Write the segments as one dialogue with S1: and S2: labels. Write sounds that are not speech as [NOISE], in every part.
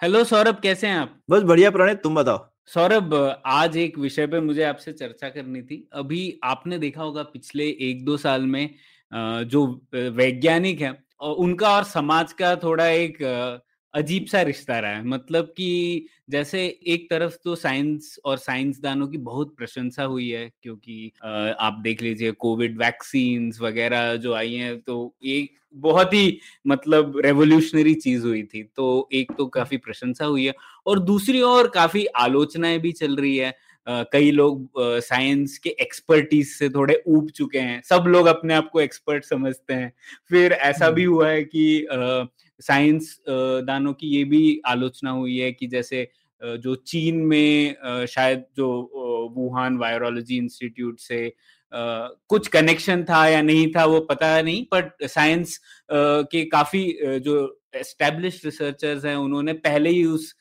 S1: Hello Saurabh कैसे हैं आप?
S2: बस बढ़िया प्रणय तुम बताओ?
S1: सौरभ आज एक विषय पे मुझे आपसे चर्चा करनी थी। अभी आपने देखा होगा पिछले एक दो साल में जो वैज्ञानिक है उनका और समाज का थोड़ा एक अजीब सा रिश्ता रहा है। मतलब कि जैसे एक तरफ़ तो साइंस और साइंसदानों की बहुत प्रशंसा हुई है क्योंकि आप देख लीजिए कोविड वैक्सीन वगैरह जो आई हैं तो एक बहुत ही मतलब रेवोल्यूशनरी चीज़ हुई थी तो एक तो काफ़ी प्रशंसा हुई है और दूसरी ओर काफ़ी आलोचनाएँ भी चल रही है। अ, कई लोग साइंस के एक्सपर्टीज से थोड़े ऊब चुके हैं सब लोग अपने आप को एक्सपर्ट समझते हैं। फिर ऐसा भी हुआ है कि साइंस दानों की ये भी आलोचना हुई है कि जैसे जो चीन में शायद जो वुहान वायरोलॉजी इंस्टीट्यूट से कुछ कनेक्शन था या नहीं था वो पता नहीं, बट साइंस के काफ़ी जो एस्टेब्लिश रिसर्चर्स हैं उन्होंने पहले ही उस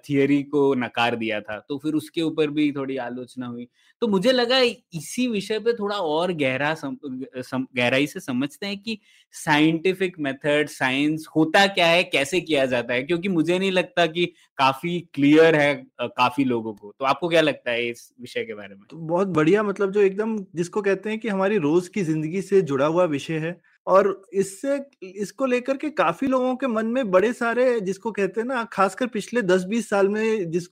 S1: थियरी को नकार दिया था तो फिर उसके ऊपर भी थोड़ी आलोचना हुई। तो मुझे लगा इसी विषय पे थोड़ा और गहरा सम, सम, गहराई से समझते हैं कि साइंटिफिक मेथड साइंस होता क्या है कैसे किया जाता है? क्योंकि मुझे नहीं लगता कि काफ़ी क्लियर है काफ़ी लोगों को। तो आपको क्या लगता है इस विषय के बारे में?
S3: तो बहुत बढ़िया मतलब जो एकदम जिसको कहते हैं कि हमारी रोज की ज़िंदगी से जुड़ा हुआ विषय है और इससे इसको लेकर के काफ़ी लोगों के मन में बड़े सारे जिसको कहते हैं ना खासकर पिछले 10-20 साल में जिस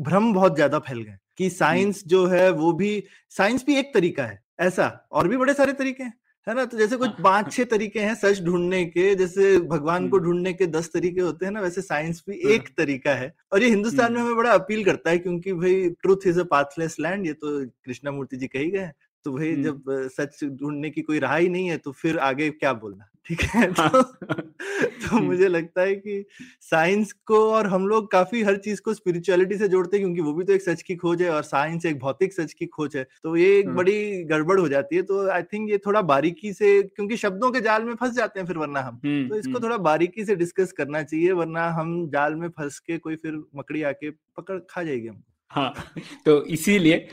S3: भ्रम बहुत ज़्यादा फैल गए कि साइंस जो है वो भी साइंस भी एक तरीका है ऐसा और भी बड़े सारे तरीके हैं है ना? तो जैसे कुछ पाँच छह तरीके हैं सच ढूँढने के जैसे भगवान को ढूँढने के दस तरीके होते हैं ना वैसे साइंस भी एक तरीका है और ये हिंदुस्तान में हमें बड़ा अपील करता है क्योंकि भाई truth is a pathless land ये तो कृष्णा मूर्ति जी कही गए तो भाई जब सच ढूँढने की कोई राह ही नहीं है तो फिर आगे क्या बोलना? ठीक है? तो, तो मुझे लगता है कि साइंस को और हम लोग काफ़ी हर चीज़ को स्पिरिचुअलिटी से जोड़ते हैं क्योंकि वो भी तो एक सच की खोज है और साइंस एक भौतिक सच की खोज है तो ये एक बड़ी गड़बड़ हो जाती है। तो आई थिंक ये थोड़ा बारीकी से क्योंकि शब्दों के जाल में फंस जाते हैं फिर वरना हम तो इसको थोड़ा बारीकी से डिस्कस करना चाहिए वरना हम जाल में फंस के कोई फिर मकड़ी आके पकड़ खा जाएगी हमको।
S1: हाँ तो इसीलिए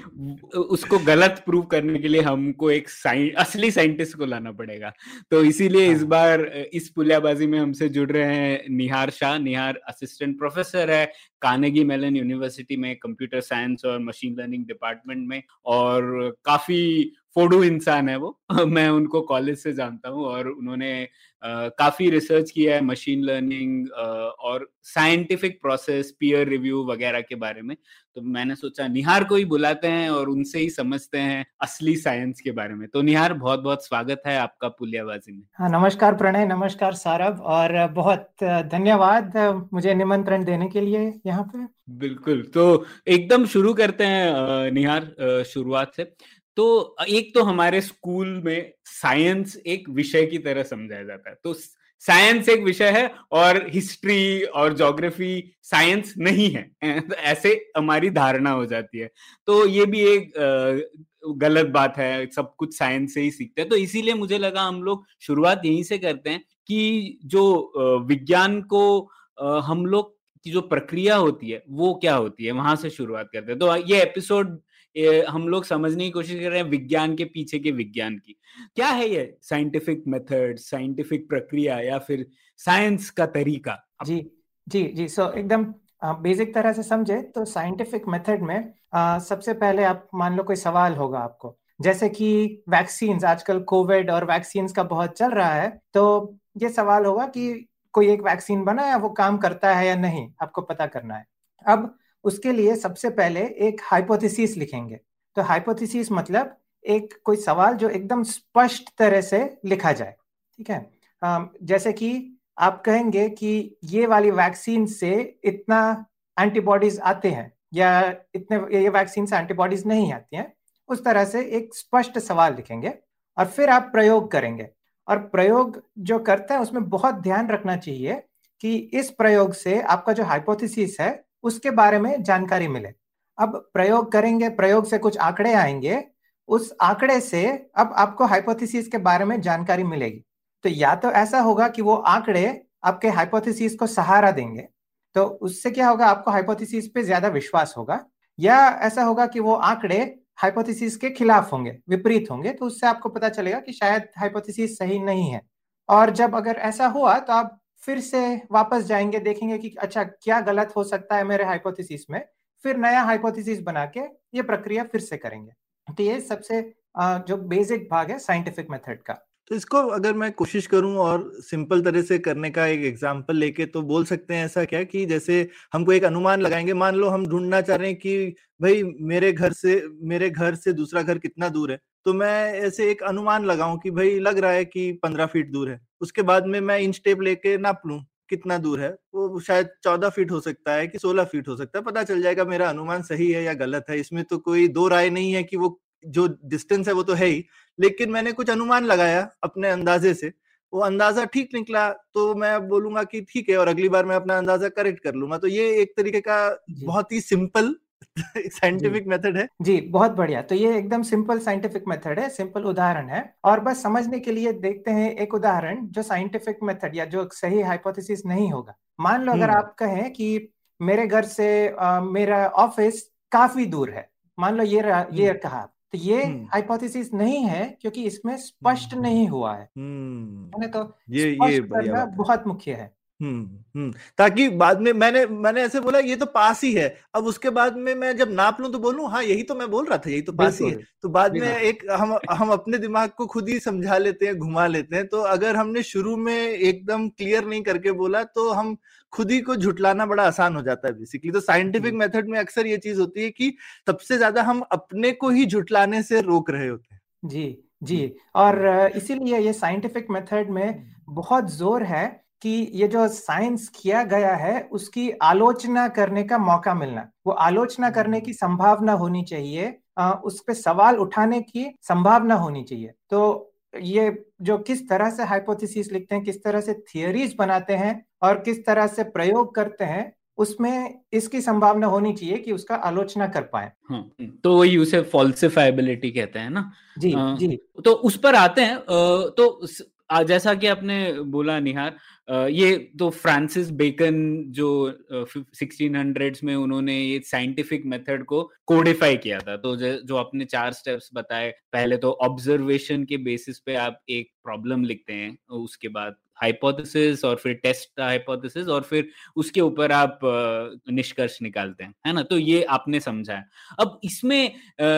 S1: उसको गलत प्रूव करने के लिए हमको एक साइं, असली साइंटिस्ट को लाना पड़ेगा तो इसीलिए हाँ. इस बार इस पुलियाबाजी में हमसे जुड़ रहे हैं निहार शाह निहार असिस्टेंट प्रोफेसर है कानेगी मेलन यूनिवर्सिटी में कंप्यूटर साइंस और मशीन लर्निंग डिपार्टमेंट में और काफ़ी फोडू इंसान है वो। [LAUGHS] मैं उनको कॉलेज से जानता हूँ और उन्होंने Uh, काफ़ी रिसर्च किया है मशीन लर्निंग uh, और साइंटिफिक प्रोसेस पीयर रिव्यू वगैरह के बारे में। तो मैंने सोचा निहार को ही बुलाते हैं और उनसे ही समझते हैं असली साइंस के बारे में। तो निहार बहुत बहुत स्वागत है आपका पुलियाबाजी में।
S4: हाँ नमस्कार प्रणय नमस्कार सारभ और बहुत धन्यवाद मुझे निमंत्रण देने के लिए यहाँ पे।
S1: बिल्कुल तो एकदम शुरू करते हैं निहार शुरुआत से। तो एक तो हमारे स्कूल में साइंस एक विषय की तरह समझाया जाता है। तो साइंस एक विषय है और हिस्ट्री और ज्योग्राफी साइंस नहीं है। [LAUGHS] ऐसे हमारी धारणा हो जाती है। तो ये भी एक गलत बात है, सब कुछ साइंस से ही सीखते हैं। तो इसीलिए मुझे लगा हम लोग शुरुआत यहीं से करते हैं कि जो विज्ञान को हम लोग की जो प्रक्रिया होती है, वो क्या होती है? वहाँ से शुरुआत करते हैं। तो ये एपिसोड हम लोग समझने की कोशिश कर रहे हैं विज्ञान के पीछे के विज्ञान की। क्या है ये साइंटिफिक मेथड साइंटिफिक प्रक्रिया या फिर साइंस का तरीका?
S4: जी जी जी। सो एकदम बेसिक तरह से समझे तो साइंटिफिक मेथड में आ, सबसे पहले आप मान लो कोई सवाल होगा आपको। जैसे कि वैक्सीन आजकल कोविड और वैक्सीन का बहुत चल रहा है तो ये सवाल होगा कि कोई एक वैक्सीन बना है वो काम करता है या नहीं? आपको पता करना है। अब उसके लिए सबसे पहले एक हाइपोथेसिस लिखेंगे। तो हाइपोथेसिस मतलब एक कोई सवाल जो एकदम स्पष्ट तरह से लिखा जाए, ठीक है? जैसे कि आप कहेंगे कि ये वाली वैक्सीन से इतना एंटीबॉडीज आते हैं या इतने, ये वैक्सीन से एंटीबॉडीज नहीं आती हैं, उस तरह से एक स्पष्ट सवाल लिखेंगे और फिर आप प्रयोग करेंगे। और प्रयोग जो करते हैं उसमें बहुत ध्यान रखना चाहिए कि इस प्रयोग से आपका जो हाइपोथेसिस है उसके बारे में जानकारी मिले। अब प्रयोग करेंगे, प्रयोग से कुछ आंकड़े आएँगे। उस आंकड़े से अब आपको हाइपोथेसिस के बारे में जानकारी मिलेगी। तो या तो ऐसा होगा कि वो आंकड़े आपके हाइपोथेसिस को सहारा देंगे। तो उससे क्या होगा? आपको हाइपोथेसिस पे ज़्यादा विश्वास होगा। या ऐसा होगा कि वो आंकड़े हाइपोथेसिस के खिलाफ होंगे, विपरीत होंगे तो उससे आपको पता चलेगा कि शायद हाइपोथेसिस सही नहीं है। और जब अगर ऐसा हुआ तो आप फिर से वापस जाएँगे, देखेंगे कि अच्छा क्या गलत हो सकता है मेरे हाइपोथेसिस में। फिर नया हाइपोथेसिस बना के ये प्रक्रिया फिर से करेंगे। तो ये सबसे जो बेसिक भाग है साइंटिफिक मेथड का।
S3: तो इसको अगर मैं कोशिश करूँ और सिंपल तरह से करने का एक एग्ज़ाम्पल लेके तो बोल सकते हैं ऐसा क्या कि जैसे हमको एक अनुमान लगाएँगे, मान लो हम ढूंढना चाह रहे हैं कि भाई मेरे घर से, मेरे घर से दूसरा घर कितना दूर है। तो मैं ऐसे एक अनुमान लगाऊँ कि भाई लग रहा है कि पंद्रह फीट दूर है। उसके बाद में मैं इंच टेप लेके नाप लू कितना दूर है? वो शायद चौदह फीट हो सकता है कि सोलह फीट हो सकता है पता चल जाएगा मेरा अनुमान सही है या गलत है। इसमें तो कोई दो राय नहीं है कि वो जो डिस्टेंस है वो तो है ही लेकिन मैंने कुछ अनुमान लगाया अपने अंदाजे से। वो अंदाज़ा ठीक निकला तो मैं बोलूँगा कि ठीक है और अगली बार मैं अपना अंदाज़ा करेक्ट कर लूँगा। तो ये एक तरीके का बहुत ही सिंपल [LAUGHS] साइंटिफिक मेथड है?
S4: जी बहुत बढ़िया। तो ये एकदम सिंपल साइंटिफिक मेथड है सिंपल उदाहरण है। और बस समझने के लिए देखते हैं एक उदाहरण जो साइंटिफिक मेथड या जो सही हाइपोथेसिस नहीं होगा। मान लो अगर हम्म। आप कहें कि मेरे घर से आ, मेरा ऑफ़िस काफ़ी दूर है। मान लो ये ये हम्म। कहा। तो ये हाइपोथेसिस हम्म। नहीं है क्योंकि इसमें स्पष्ट नहीं हुआ है। तो ये ये बहुत मुख्य है।
S3: हम्म हम्म ताकि बाद में मैंने मैंने ऐसे बोला ये तो पास ही है। अब उसके बाद में मैं जब नाप लूँ तो बोलूँ हाँ यही तो मैं बोल रहा था यही तो पास ही है। तो बाद में एक हम हम अपने दिमाग को खुद ही समझा लेते हैं घुमा लेते हैं। तो अगर हमने शुरू में एकदम क्लियर नहीं करके बोला तो हम खुद ही को झुटलाना बड़ा आसान हो जाता है बेसिकली तो साइंटिफिक मेथड में अक्सर ये चीज़ होती है कि सबसे ज़्यादा हम अपने को ही झुटलाने से रोक रहे होते हैं।
S4: जी जी। और इसीलिए ये साइंटिफिक मेथड में बहुत ज़ोर है कि ये जो साइंस किया गया है उसकी आलोचना करने का मौका मिलना। वो आलोचना करने की संभावना होनी चाहिए उस पर सवाल उठाने की संभावना होनी चाहिए। तो ये जो किस तरह से हाइपोथेसिस लिखते हैं किस तरह से थियोरीज बनाते हैं और किस तरह से प्रयोग करते हैं उसमें इसकी संभावना होनी चाहिए कि उसका आलोचना कर पाए।
S1: हाँ, तो वही उसे फॉल्सिफाइबिलिटी कहते हैं ना?
S4: जी आ, जी।
S1: तो उस पर आते हैं तो जैसा कि आपने बोला निहार ये तो फ्रांसिस बेकन जो सिक्सटीन हंड्रेड्स में उन्होंने ये साइंटिफिक मेथड को कोडिफाई किया था। तो जो आपने चार स्टेप्स बताए, पहले तो ऑब्जर्वेशन के बेसिस पे आप एक प्रॉब्लम लिखते हैं, उसके बाद हाइपोथेसिस और फिर टेस्ट हाइपोथेसिस और फिर उसके ऊपर आप निष्कर्ष निकालते हैं, है ना? तो ये आपने समझा है। अब इसमें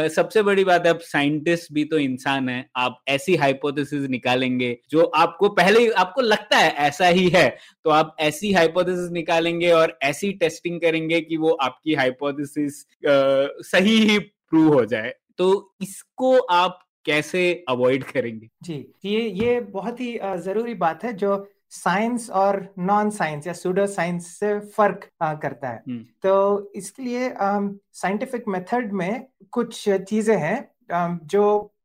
S1: सबसे बड़ी बात है, अब साइंटिस्ट भी तो इंसान है, आप ऐसी हाइपोथेसिस निकालेंगे जो आपको पहले आपको लगता है ऐसा ही है तो आप ऐसी हाइपोथेसिस निकालेंगे और ऐसी टेस्टिंग करेंगे कि वो आपकी हाइपोथेसिस सही ही प्रूव हो जाए। तो इसको आप कैसे अवॉइड करेंगे?
S4: जी ये ये बहुत ही ज़रूरी बात है जो साइंस और नॉन साइंस या सुडो साइंस से फ़र्क करता है। हम्म। तो इसके लिए साइंटिफिक मेथड में कुछ चीज़ें हैं जो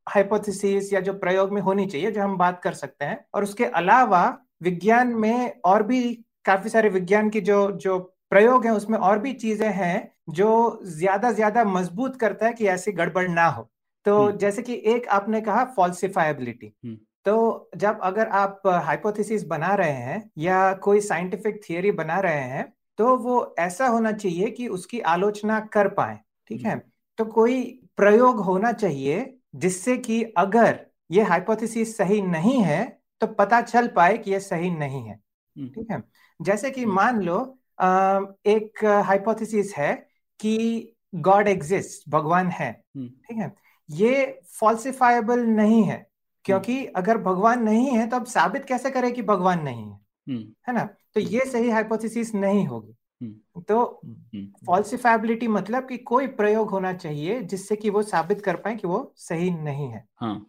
S4: हाइपोथेसिस या जो प्रयोग में होनी चाहिए जो हम बात कर सकते हैं। और उसके अलावा विज्ञान में और भी काफ़ी सारे विज्ञान की जो जो प्रयोग है उसमें और भी चीज़ें हैं जो ज़्यादा ज़्यादा मज़बूत करता है कि ऐसी गड़बड़ ना हो। तो। जैसे कि एक आपने कहा फॉल्सिफाइबिलिटी। तो जब अगर आप हाइपोथेसिस बना रहे हैं या कोई साइंटिफिक थियरी बना रहे हैं तो वो ऐसा होना चाहिए कि उसकी आलोचना कर पाए ठीक है। तो कोई प्रयोग होना चाहिए जिससे कि अगर ये हाइपोथेसिस सही नहीं है तो पता चल पाए कि ये सही नहीं है ठीक है जैसे कि मान लो एक हाइपोथेसिस है कि गॉड एग्जिस्ट भगवान है ठीक है ये फॉल्सिफाइबल नहीं है क्योंकि हम्म। अगर भगवान नहीं है तो अब साबित कैसे करे कि भगवान नहीं है? हम्म। है ना? तो हम्म। ये सही हाइपोथेसिस नहीं होगी। तो फॉल्सिफाइबिलिटी मतलब कि कोई प्रयोग होना चाहिए जिससे कि वो साबित कर पाए कि वो सही नहीं है।
S1: हाँ।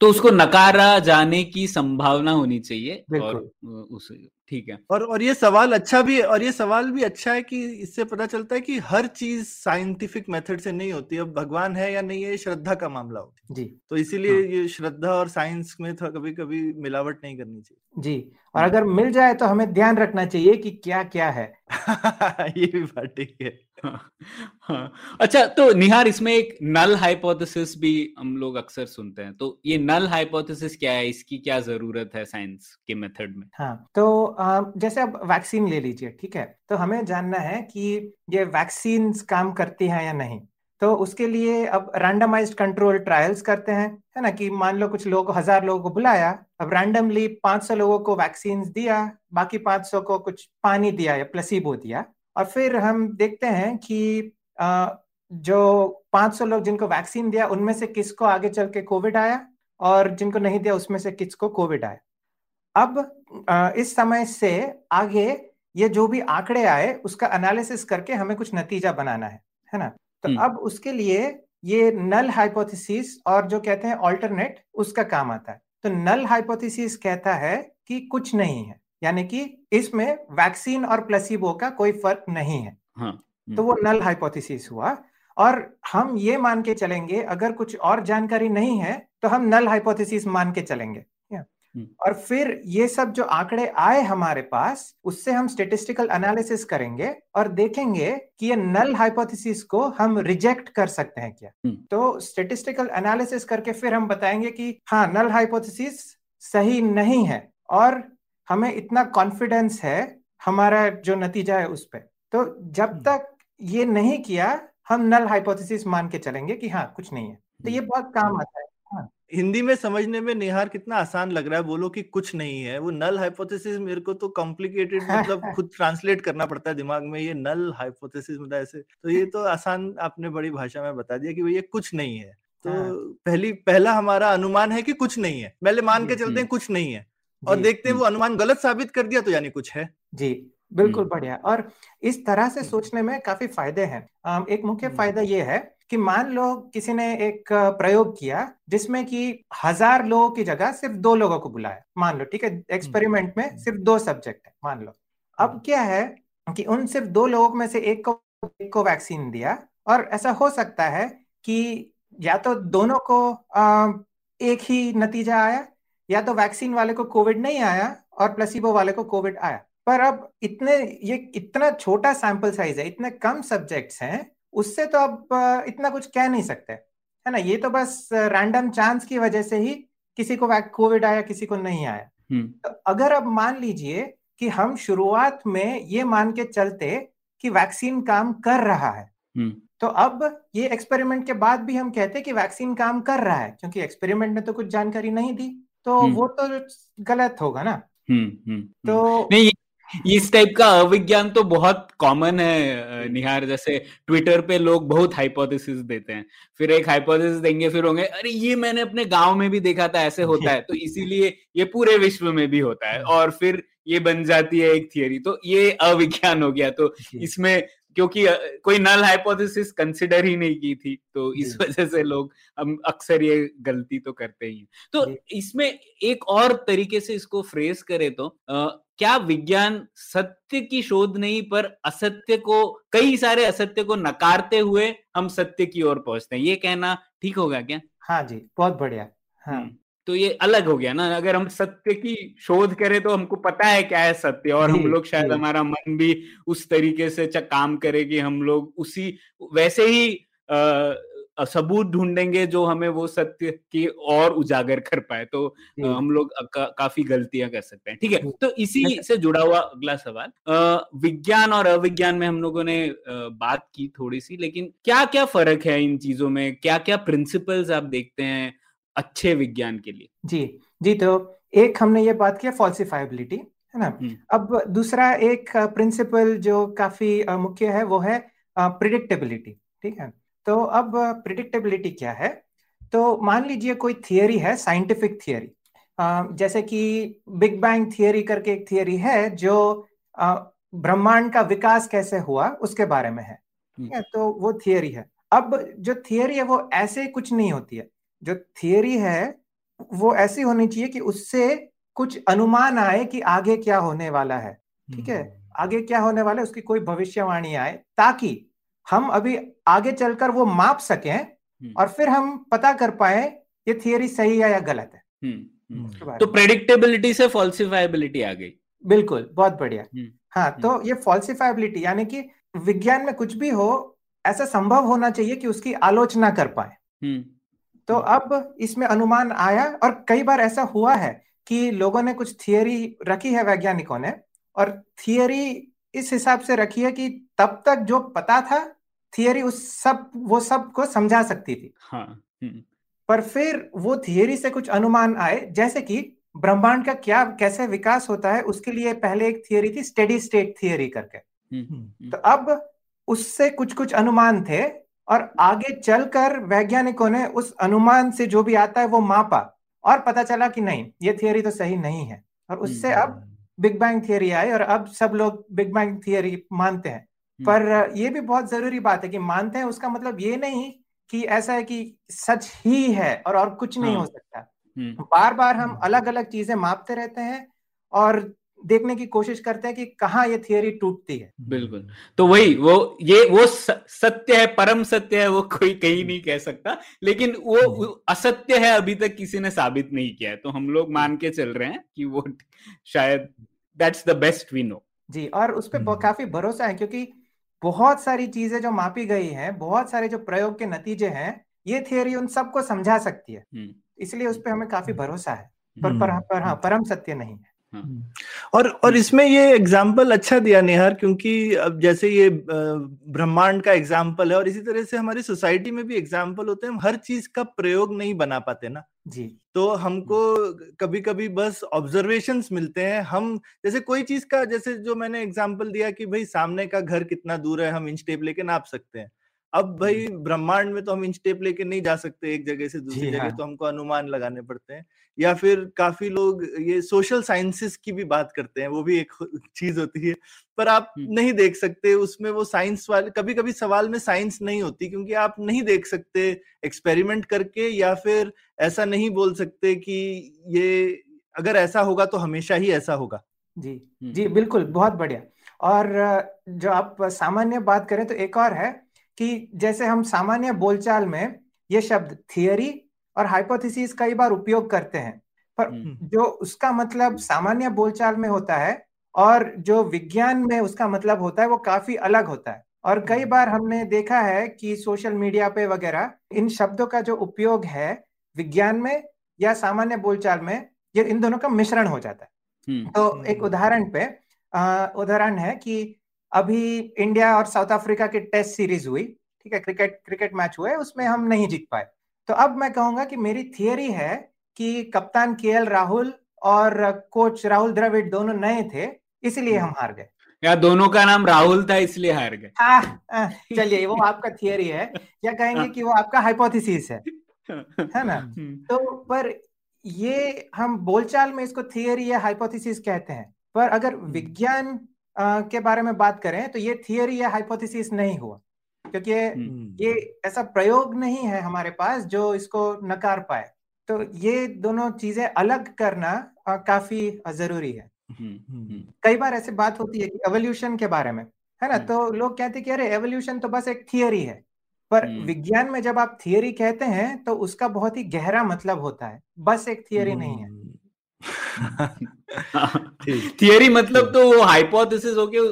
S1: तो उसको नकारा जाने की संभावना होनी चाहिए और उस ठीक है।
S3: और और ये सवाल अच्छा भी है और ये सवाल भी अच्छा है कि इससे पता चलता है कि हर चीज़ साइंटिफिक मेथड से नहीं होती। अब भगवान है या नहीं है ये श्रद्धा का मामला होता
S4: जी।
S3: तो इसीलिए
S1: हाँ।
S3: ये श्रद्धा और साइंस में थोड़ा कभी कभी मिलावट नहीं करनी चाहिए।
S4: जी। और। अगर मिल जाए तो हमें ध्यान रखना चाहिए कि क्या क्या है। [LAUGHS]
S3: ये भी बात ठीक है।
S1: हाँ। अच्छा तो निहार, इसमें एक नल हाइपोथेसिस भी हम लोग अक्सर सुनते हैं। तो ये नल हाइपोथेसिस क्या है? इसकी क्या ज़रूरत है साइंस के मेथड में?
S4: हाँ तो जैसे अब वैक्सीन ले लीजिए, ठीक है? तो हमें जानना है कि ये वैक्सीन काम करती हैं या नहीं? तो उसके लिए अब रैंडमाइज्ड कंट्रोल ट्रायल्स करते हैं, है ना? कि मान लो कुछ लोग हज़ार लोगों को बुलाया, अब रैंडमली 500 लोगों को वैक्सीन दिया, बाकी 500 को कुछ पानी दिया या प्लेसिबो दिया। और फिर हम देखते हैं कि जो 500 लोग जिनको वैक्सीन दिया उनमें से किसको आगे चल के कोविड आया और जिनको नहीं दिया उसमें से किसको कोविड आया। अब इस समय से आगे ये जो भी आंकड़े आए उसका एनालिसिस करके हमें कुछ नतीजा बनाना है है ना? तो
S1: हम्म।
S4: अब उसके लिए ये नल हाइपोथेसिस और जो कहते हैं ऑल्टरनेट उसका काम आता है। तो नल हाइपोथेसिस कहता है कि कुछ नहीं है। यानी कि इसमें वैक्सीन और प्लेसिबो का कोई फ़र्क नहीं है।
S1: हाँ
S4: तो वो नल हाइपोथेसिस हुआ और हम ये मान के चलेंगे अगर कुछ और जानकारी नहीं है तो हम नल हाइपोथेसिस मान के चलेंगे।
S1: हम्म।
S4: और फिर ये सब जो आंकड़े आए हमारे पास उससे हम स्टेटिस्टिकल एनालिसिस करेंगे और देखेंगे कि ये नल हाइपोथेसिस को हम रिजेक्ट कर सकते हैं क्या।
S1: हम्म।
S4: तो स्टेटिस्टिकल एनालिसिस करके फिर हम बताएँगे कि हाँ नल हाइपोथेसिस सही नहीं है और हमें इतना कॉन्फिडेंस है हमारा जो नतीजा है उस पर तो जब
S1: हम्म।
S4: तक ये नहीं किया हम नल हाइपोथेसिस मान के चलेंगे कि हाँ कुछ नहीं है। तो ये बहुत काम आता है।
S3: हिंदी में समझने में निहार कितना आसान लग रहा है बोलो कि कुछ नहीं है। वो नल हाइपोथेसिस मेरे को तो कॉम्प्लिकेटेड [LAUGHS] मतलब खुद ट्रांसलेट करना पड़ता है दिमाग में ये नल हाइपोथेसिस मतलब ऐसे। तो ये तो आसान आपने बड़ी भाषा में बता दिया कि भैया कुछ नहीं है। तो
S4: हाँ।
S3: पहली पहला हमारा अनुमान है कि कुछ नहीं है। पहले मान के चलते
S1: हम्म।
S3: हैं कुछ नहीं है। और देखते हैं वो अनुमान गलत साबित कर दिया तो यानी कुछ है
S4: जी बिल्कुल
S1: हम्म।
S4: बढ़िया और इस तरह से
S3: हम्म।
S4: सोचने में काफ़ी फ़ायदे हैं एक मुख्य
S3: हम्म।
S4: फ़ायदा ये है कि मान लो किसी ने एक प्रयोग किया जिसमें कि हज़ार लोगों की जगह सिर्फ़ दो लोगों को बुलाया मान लो ठीक है एक्सपेरिमेंट में। सिर्फ़ दो सब्जेक्ट है मान लो अब। क्या है कि उन सिर्फ़ दो लोगों में से एक को एक को वैक्सीन दिया और ऐसा हो सकता है कि या तो दोनों को एक ही नतीजा आया या तो वैक्सीन वाले को कोविड नहीं आया और प्लेसिबो वाले को कोविड आया। पर अब इतने ये इतना छोटा सैंपल साइज़ है इतने कम सब्जेक्ट्स हैं उससे तो अब इतना कुछ कह नहीं सकते। है ना? ये तो बस रैंडम चांस की वजह से ही किसी को कोविड आया किसी को नहीं आया।
S1: हम्म।
S4: तो अगर अब मान लीजिए कि हम शुरुआत में ये मान के चलते कि वैक्सीन काम कर रहा है
S1: हम्म।
S4: तो अब ये एक्सपेरिमेंट के बाद भी हम कहते हैं कि वैक्सीन काम कर रहा है क्योंकि एक्सपेरिमेंट ने तो कुछ जानकारी नहीं दी। तो
S1: हम्म।
S4: वो तो गलत होगा ना।
S1: हम्म हम्म।
S4: तो
S1: नहीं इस टाइप का अविज्ञान तो बहुत कॉमन है निहार। जैसे ट्विटर पे लोग बहुत हाइपोथेसिस देते हैं। फिर एक हाइपोथेसिस देंगे फिर होंगे अरे ये मैंने अपने गाँव में भी देखा था ऐसे होता है। तो इसीलिए ये पूरे विश्व में भी होता है। [LAUGHS] और फिर ये बन जाती है एक थियरी तो ये अविज्ञान हो गया। तो [LAUGHS] इसमें क्योंकि कोई नल हाइपोथेसिस कंसिडर ही नहीं की थी तो इस वजह से लोग हम अक्सर ये गलती तो करते ही तो इसमें एक और तरीके से इसको फ्रेस करें तो अ, क्या विज्ञान सत्य की शोध नहीं पर असत्य को कई सारे असत्य को नकारते हुए हम सत्य की ओर पहुँचते हैं? ये कहना ठीक होगा क्या?
S4: हाँ जी बहुत बढ़िया। हाँ।
S1: हम्म, तो ये अलग हो गया ना। अगर हम सत्य की शोध करें तो हमको पता है क्या है सत्य और हम लोग शायद हमारा मन भी उस तरीके से काम करे कि हम लोग उसी वैसे ही आ, सबूत ढूंढेंगे जो हमें वो सत्य की और उजागर कर पाए। तो। अ, हम लोग का, काफ़ी गलतियाँ कर सकते हैं। ठीक है तो इसी से जुड़ा हुआ अगला सवाल विज्ञान और अविज्ञान में हम लोगों ने बात की थोड़ी सी लेकिन क्या क्या फ़र्क है इन चीज़ों में? क्या क्या प्रिंसिपल्स आप देखते हैं? अच्छे विज्ञान के लिए।
S4: जी जी तो एक हमने ये बात किया फॉल्सिफाइबिलिटी है ना?
S1: हम्म।
S4: अब दूसरा एक प्रिंसिपल जो काफ़ी मुख्य है वो है प्रिडिक्टेबिलिटी ठीक है? तो अब प्रिडिक्टेबिलिटी क्या है? तो मान लीजिए कोई थियरी है साइंटिफिक थियोरी जैसे कि बिग बैंग थियोरी करके एक थियोरी है जो ब्रह्मांड का विकास कैसे हुआ उसके बारे में है ठीक है? तो वो थियोरी है। अब जो थियोरी है वो ऐसे कुछ नहीं होती है। जो थियरी है वो ऐसी होनी चाहिए कि उससे कुछ अनुमान आए कि आगे क्या होने वाला है। ठीक है? आगे क्या होने वाला है उसकी कोई भविष्यवाणी आए ताकि हम अभी आगे चलकर वो माप सकें और फिर हम पता कर पाए ये थियरी सही है या गलत है।
S1: तो प्रेडिक्टेबिलिटी से फॉल्सिफाइबिलिटी आ गई।
S4: बिल्कुल बहुत बढ़िया। हाँ तो ये फॉल्सिफाइबिलिटी यानी कि विज्ञान में कुछ भी हो ऐसा संभव होना चाहिए कि उसकी आलोचना कर पाए। तो अब इसमें अनुमान आया और कई बार ऐसा हुआ है कि लोगों ने कुछ थियोरी रखी है वैज्ञानिकों ने और थियोरी इस हिसाब से रखी है कि तब तक जो पता था थियोरी उस सब वो सबको समझा सकती थी।
S1: हाँ,
S4: पर फिर वो थियोरी से कुछ अनुमान आए जैसे कि ब्रह्मांड का क्या कैसे विकास होता है उसके लिए पहले एक थियोरी थी स्टेडी स्टेट थियोरी करके। तो अब उससे कुछ कुछ अनुमान थे और आगे चलकर वैज्ञानिकों ने उस अनुमान से जो भी आता है वो मापा और पता चला कि नहीं ये थियोरी तो सही नहीं है। और उससे अब बिग बैंग थियोरी आई और अब सब लोग बिग बैंग थियोरी मानते हैं। पर ये भी बहुत ज़रूरी बात है कि मानते हैं उसका मतलब ये नहीं कि ऐसा है कि सच ही है और और कुछ नहीं हाँ। हो सकता। बार बार हम अलग अलग चीज़ें मापते रहते हैं और देखने की कोशिश करते हैं कि कहाँ ये थियोरी टूटती है।
S1: बिल्कुल। तो वही वो ये वो सत्य है परम सत्य है वो कोई कहीं नहीं कह सकता लेकिन वो हम्म। असत्य है अभी तक किसी ने साबित नहीं किया है। तो हम लोग मान के चल रहे हैं कि वो शायद that's the best we know
S4: जी और उस पर हम्म। काफ़ी भरोसा है क्योंकि बहुत सारी चीज़ें जो मापी गई है बहुत सारे जो प्रयोग के नतीजे हैं ये थियरी उन सबको समझा सकती है। हम्म। इसलिए उस पर हमें काफ़ी भरोसा है। पर, पर, पर हाँ परम सत्य नहीं है।
S3: और और इसमें ये एग्ज़ाम्पल अच्छा दिया निहार क्योंकि अब जैसे ये ब्रह्मांड का एग्ज़ाम्पल है और इसी तरह से हमारी सोसाइटी में भी एग्ज़ाम्पल होते हैं हम हर चीज़ का प्रयोग नहीं बना पाते ना।
S4: जी।
S3: तो हमको कभी कभी बस ऑब्जर्वेशन मिलते हैं हम जैसे कोई चीज़ का जैसे जो मैंने एग्ज़ाम्पल दिया कि भाई सामने का घर कितना दूर है हम इंच टेप लेके नाप सकते हैं। अब भाई ब्रह्मांड में तो हम इंच टेप लेके नहीं जा सकते एक जगह से दूसरी जगह हाँ। तो हमको अनुमान लगाने पड़ते हैं। या फिर काफ़ी लोग ये सोशल साइंसेस की भी बात करते हैं वो भी एक चीज़ होती है। पर आप नहीं देख सकते उसमें वो साइंस वाले कभी कभी सवाल में साइंस नहीं होती क्योंकि आप नहीं देख सकते एक्सपेरिमेंट करके या फिर ऐसा नहीं बोल सकते कि ये अगर ऐसा होगा तो हमेशा ही ऐसा होगा।
S4: जी जी बिल्कुल बहुत बढ़िया। और जो आप सामान्य बात करें तो एक और है कि जैसे हम सामान्य बोलचाल में ये शब्द थियरी और हाइपोथेसिस कई बार उपयोग करते हैं पर हम्म। जो उसका मतलब सामान्य बोलचाल में होता है और जो विज्ञान में उसका मतलब होता है वो काफ़ी अलग होता है और कई हम्म। बार हमने देखा है कि सोशल मीडिया पे वगैरह इन शब्दों का जो उपयोग है विज्ञान में या सामान्य बोलचाल में ये इन दोनों का मिश्रण हो जाता है हम्म। तो एक उदाहरण पे उदाहरण है कि अभी इंडिया और साउथ अफ्रीका की टेस्ट सीरीज़ हुई ठीक है क्रिकेट क्रिकेट मैच हुए उसमें हम नहीं जीत पाए तो अब मैं कहूँगा कि मेरी थियरी है कि कप्तान के राहुल और कोच राहुल द्रविड दोनों नए थे इसलिए हम हार गए
S1: या दोनों का नाम राहुल था इसलिए हार गए
S4: चलिए वो आपका थियरी है या कहेंगे कि वो आपका हाइपोथेसिस है है ना। तो पर ये हम बोलचाल में इसको थियरी या हाइपोथेसिस कहते हैं पर अगर हम्म। विज्ञान के बारे में बात करें तो ये थियरी या हाइपोथेसिस नहीं हुआ। क्योंकि हम्म। ये ऐसा प्रयोग नहीं है हमारे पास जो इसको नकार पाए। तो ये दोनों चीज़ें अलग करना काफ़ी ज़रूरी है। हम्म, हम्म, कई बार ऐसे बात होती है कि एवोल्यूशन के बारे में है ना? तो लोग कहते हैं कि अरे एवोल्यूशन तो बस एक थियरी है। पर विज्ञान में जब आप थियरी कहते हैं तो उसका बहुत ही गहरा मतलब होता है। बस एक थियरी नहीं है। [LAUGHS]
S1: थियरी मतलब तो वो हाइपोथेसिस हो गया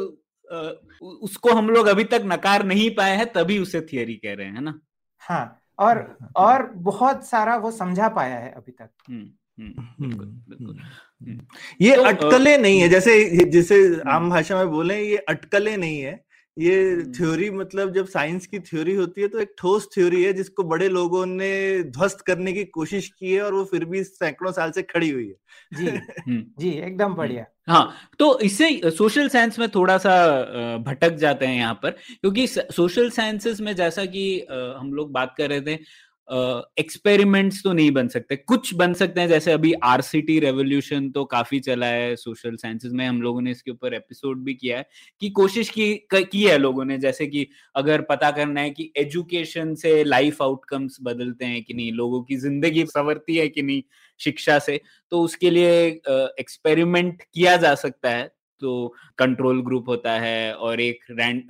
S1: उसको हम लोग अभी तक नकार नहीं पाए हैं तभी उसे थियरी कह रहे हैं ना?
S4: हाँ और हाँ, हाँ, हाँ। और बहुत सारा वो समझा पाया है अभी तक।
S1: हम्म, हम्म, हम्म,
S3: ये तो, अटकले नहीं है जैसे जैसे आम भाषा में बोले ये अटकले नहीं है ये थ्योरी मतलब जब साइंस की थ्योरी होती है तो एक ठोस थ्योरी है जिसको बड़े लोगों ने ध्वस्त करने की कोशिश की है और वो फिर भी सैकड़ों साल से खड़ी हुई है।
S4: जी [LAUGHS] जी एकदम बढ़िया।
S1: हाँ तो इससे सोशल साइंस में थोड़ा सा भटक जाते हैं यहाँ पर क्योंकि सोशल साइंसेस में जैसा कि हम लोग बात कर रहे थे एक्सपेरिमेंट्स तो नहीं बन सकते। कुछ बन सकते हैं, जैसे अभी आरसीटी रेवोल्यूशन तो काफ़ी चला है सोशल साइंसेज में हम लोगों ने इसके ऊपर एपिसोड भी किया है, कि कोशिश की की है लोगों ने, जैसे कि अगर पता करना है कि एजुकेशन से लाइफ आउटकम्स बदलते हैं कि नहीं, लोगों की ज़िंदगी संवरती है कि नहीं शिक्षा से तो उसके लिए एक्सपेरिमेंट किया जा सकता है। तो कंट्रोल ग्रुप होता है और एक रैंड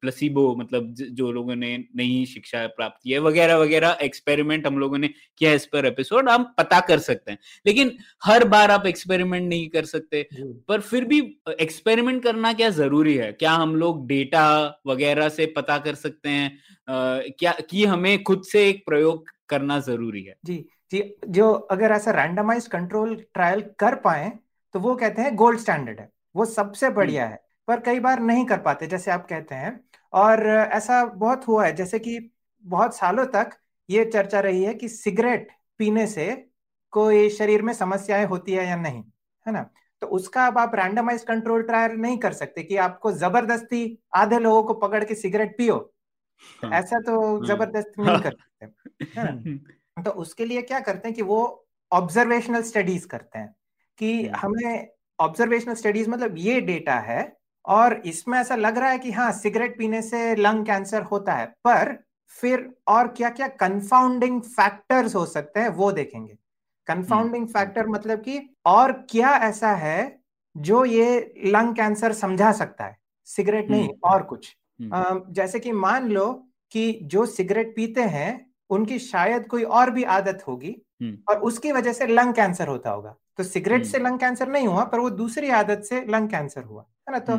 S1: प्लसीबो मतलब जो लोगों ने नई शिक्षा प्राप्त की है वगैरह वगैरह एक्सपेरिमेंट हम लोगों ने किया इस पर एपिसोड हम पता कर सकते हैं। लेकिन हर बार आप एक्सपेरिमेंट नहीं कर सकते। पर फिर भी एक्सपेरिमेंट करना क्या ज़रूरी है? क्या हम लोग डेटा वगैरह से पता कर सकते हैं? आ, क्या कि हमें खुद से एक प्रयोग करना ज़रूरी है?
S4: जी जी जो अगर ऐसा रैंडमाइज कंट्रोल ट्रायल कर पाए तो वो कहते हैं गोल्ड स्टैंडर्ड है। वो सबसे हम्म। बढ़िया है पर कई बार नहीं कर पाते जैसे आप कहते हैं। और ऐसा बहुत हुआ है जैसे कि बहुत सालों तक ये चर्चा रही है कि सिगरेट पीने से कोई शरीर में समस्याएँ होती है या नहीं है ना? तो उसका अब आप रैंडमाइज कंट्रोल ट्रायल नहीं कर सकते कि आपको ज़बरदस्ती आधे लोगों को पकड़ के सिगरेट पियो। हाँ, ऐसा तो हाँ, ज़बरदस्ती नहीं कर सकते है तो उसके लिए क्या करते हैं कि वो ऑब्जर्वेशनल स्टडीज़ करते हैं कि हम्म। हमें ऑब्जर्वेशनल स्टडीज़ मतलब ये डेटा है और इसमें ऐसा लग रहा है कि हाँ सिगरेट पीने से लंग कैंसर होता है पर फिर और क्या क्या कंफाउंडिंग फैक्टर्स हो सकते हैं वो देखेंगे कंफाउंडिंग फैक्टर हम्म। मतलब कि और क्या ऐसा है जो ये लंग कैंसर समझा सकता है सिगरेट नहीं हम्म। और कुछ हम्म। जैसे कि मान लो कि जो सिगरेट पीते हैं उनकी शायद कोई और भी आदत होगी और उसकी वजह से लंग कैंसर होता होगा तो सिगरेट से लंग कैंसर नहीं हुआ पर वो दूसरी आदत से लंग कैंसर हुआ है ना? तो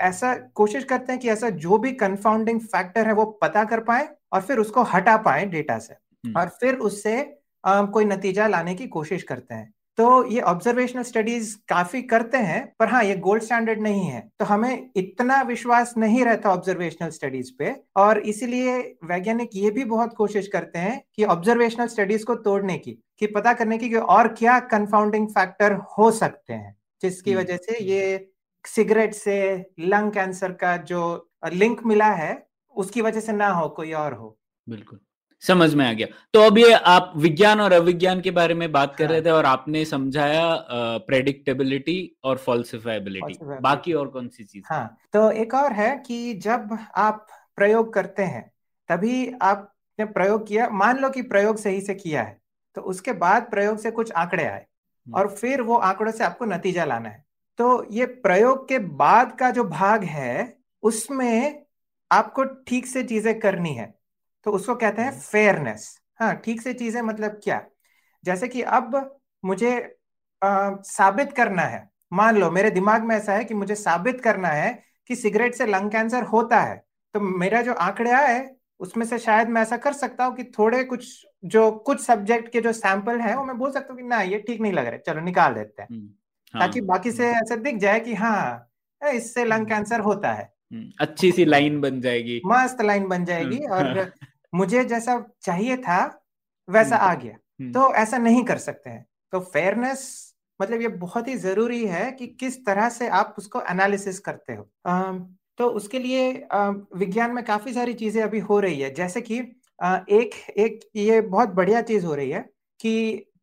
S4: ऐसा कोशिश करते हैं कि ऐसा जो भी कंफाउंडिंग फैक्टर है वो पता कर पाए और फिर उसको हटा पाए डेटा से और फिर उससे कोई नतीजा लाने की कोशिश करते हैं। तो ये ऑब्जर्वेशनल स्टडीज़ काफ़ी करते हैं पर हाँ ये गोल्ड स्टैंडर्ड नहीं है। तो हमें इतना विश्वास नहीं रहता ऑब्जर्वेशनल स्टडीज़ पे और इसीलिए वैज्ञानिक ये भी बहुत कोशिश करते हैं कि ऑब्जर्वेशनल स्टडीज़ को तोड़ने की कि पता करने की कि और क्या कंफाउंडिंग फैक्टर हो सकते हैं जिसकी हम्म। वजह से ये सिगरेट से लंग कैंसर का जो लिंक मिला है उसकी वजह से ना हो कोई और हो।
S1: बिल्कुल। समझ में आ गया। तो अब ये आप विज्ञान और अविज्ञान के बारे में बात कर हाँ. रहे थे और आपने समझाया प्रेडिक्टेबिलिटी और फॉल्सिफाइबिलिटी बाकी और कौन सी चीज़
S4: हाँ तो एक और है कि जब आप प्रयोग करते हैं तभी आपने प्रयोग किया मान लो कि प्रयोग सही से किया है तो उसके बाद प्रयोग से कुछ आंकड़े आए। और फिर वो आंकड़ों से आपको नतीजा लाना है। तो ये प्रयोग के बाद का जो भाग है उसमें आपको ठीक से चीज़ें करनी है। तो उसको कहते हैं फेयरनेस हम्म। हाँ ठीक से चीज़ें मतलब क्या? जैसे कि अब मुझे आ, साबित करना है। मान लो मेरे दिमाग में ऐसा है कि मुझे साबित करना है कि सिगरेट से लंग कैंसर होता है। तो मेरा जो आंकड़े आए उसमें से शायद मैं ऐसा कर सकता हूँ कि थोड़े कुछ जो कुछ सब्जेक्ट के जो सैंपल है वो मैं बोल सकता हूँ कि ना ये ठीक नहीं लग रहा चलो निकाल देते हैं। हम्म, हाँ, ताकि बाकी से ऐसे दिख जाए कि हाँ इससे लंग कैंसर होता है।
S1: अच्छी सी लाइन बन जाएगी।
S4: मस्त लाइन बन जाएगी और [LAUGHS] मुझे जैसा चाहिए था वैसा आ गया। तो ऐसा नहीं कर सकते हैं। तो फेयरनेस मतलब ये बहुत ही ज़रूरी है कि किस तरह से आप उसको एनालिसिस करते हो। तो उसके लिए विज्ञान में काफ़ी सारी चीज़ें अभी हो रही है। जैसे कि एक एक ये बहुत बढ़िया चीज़ हो रही है कि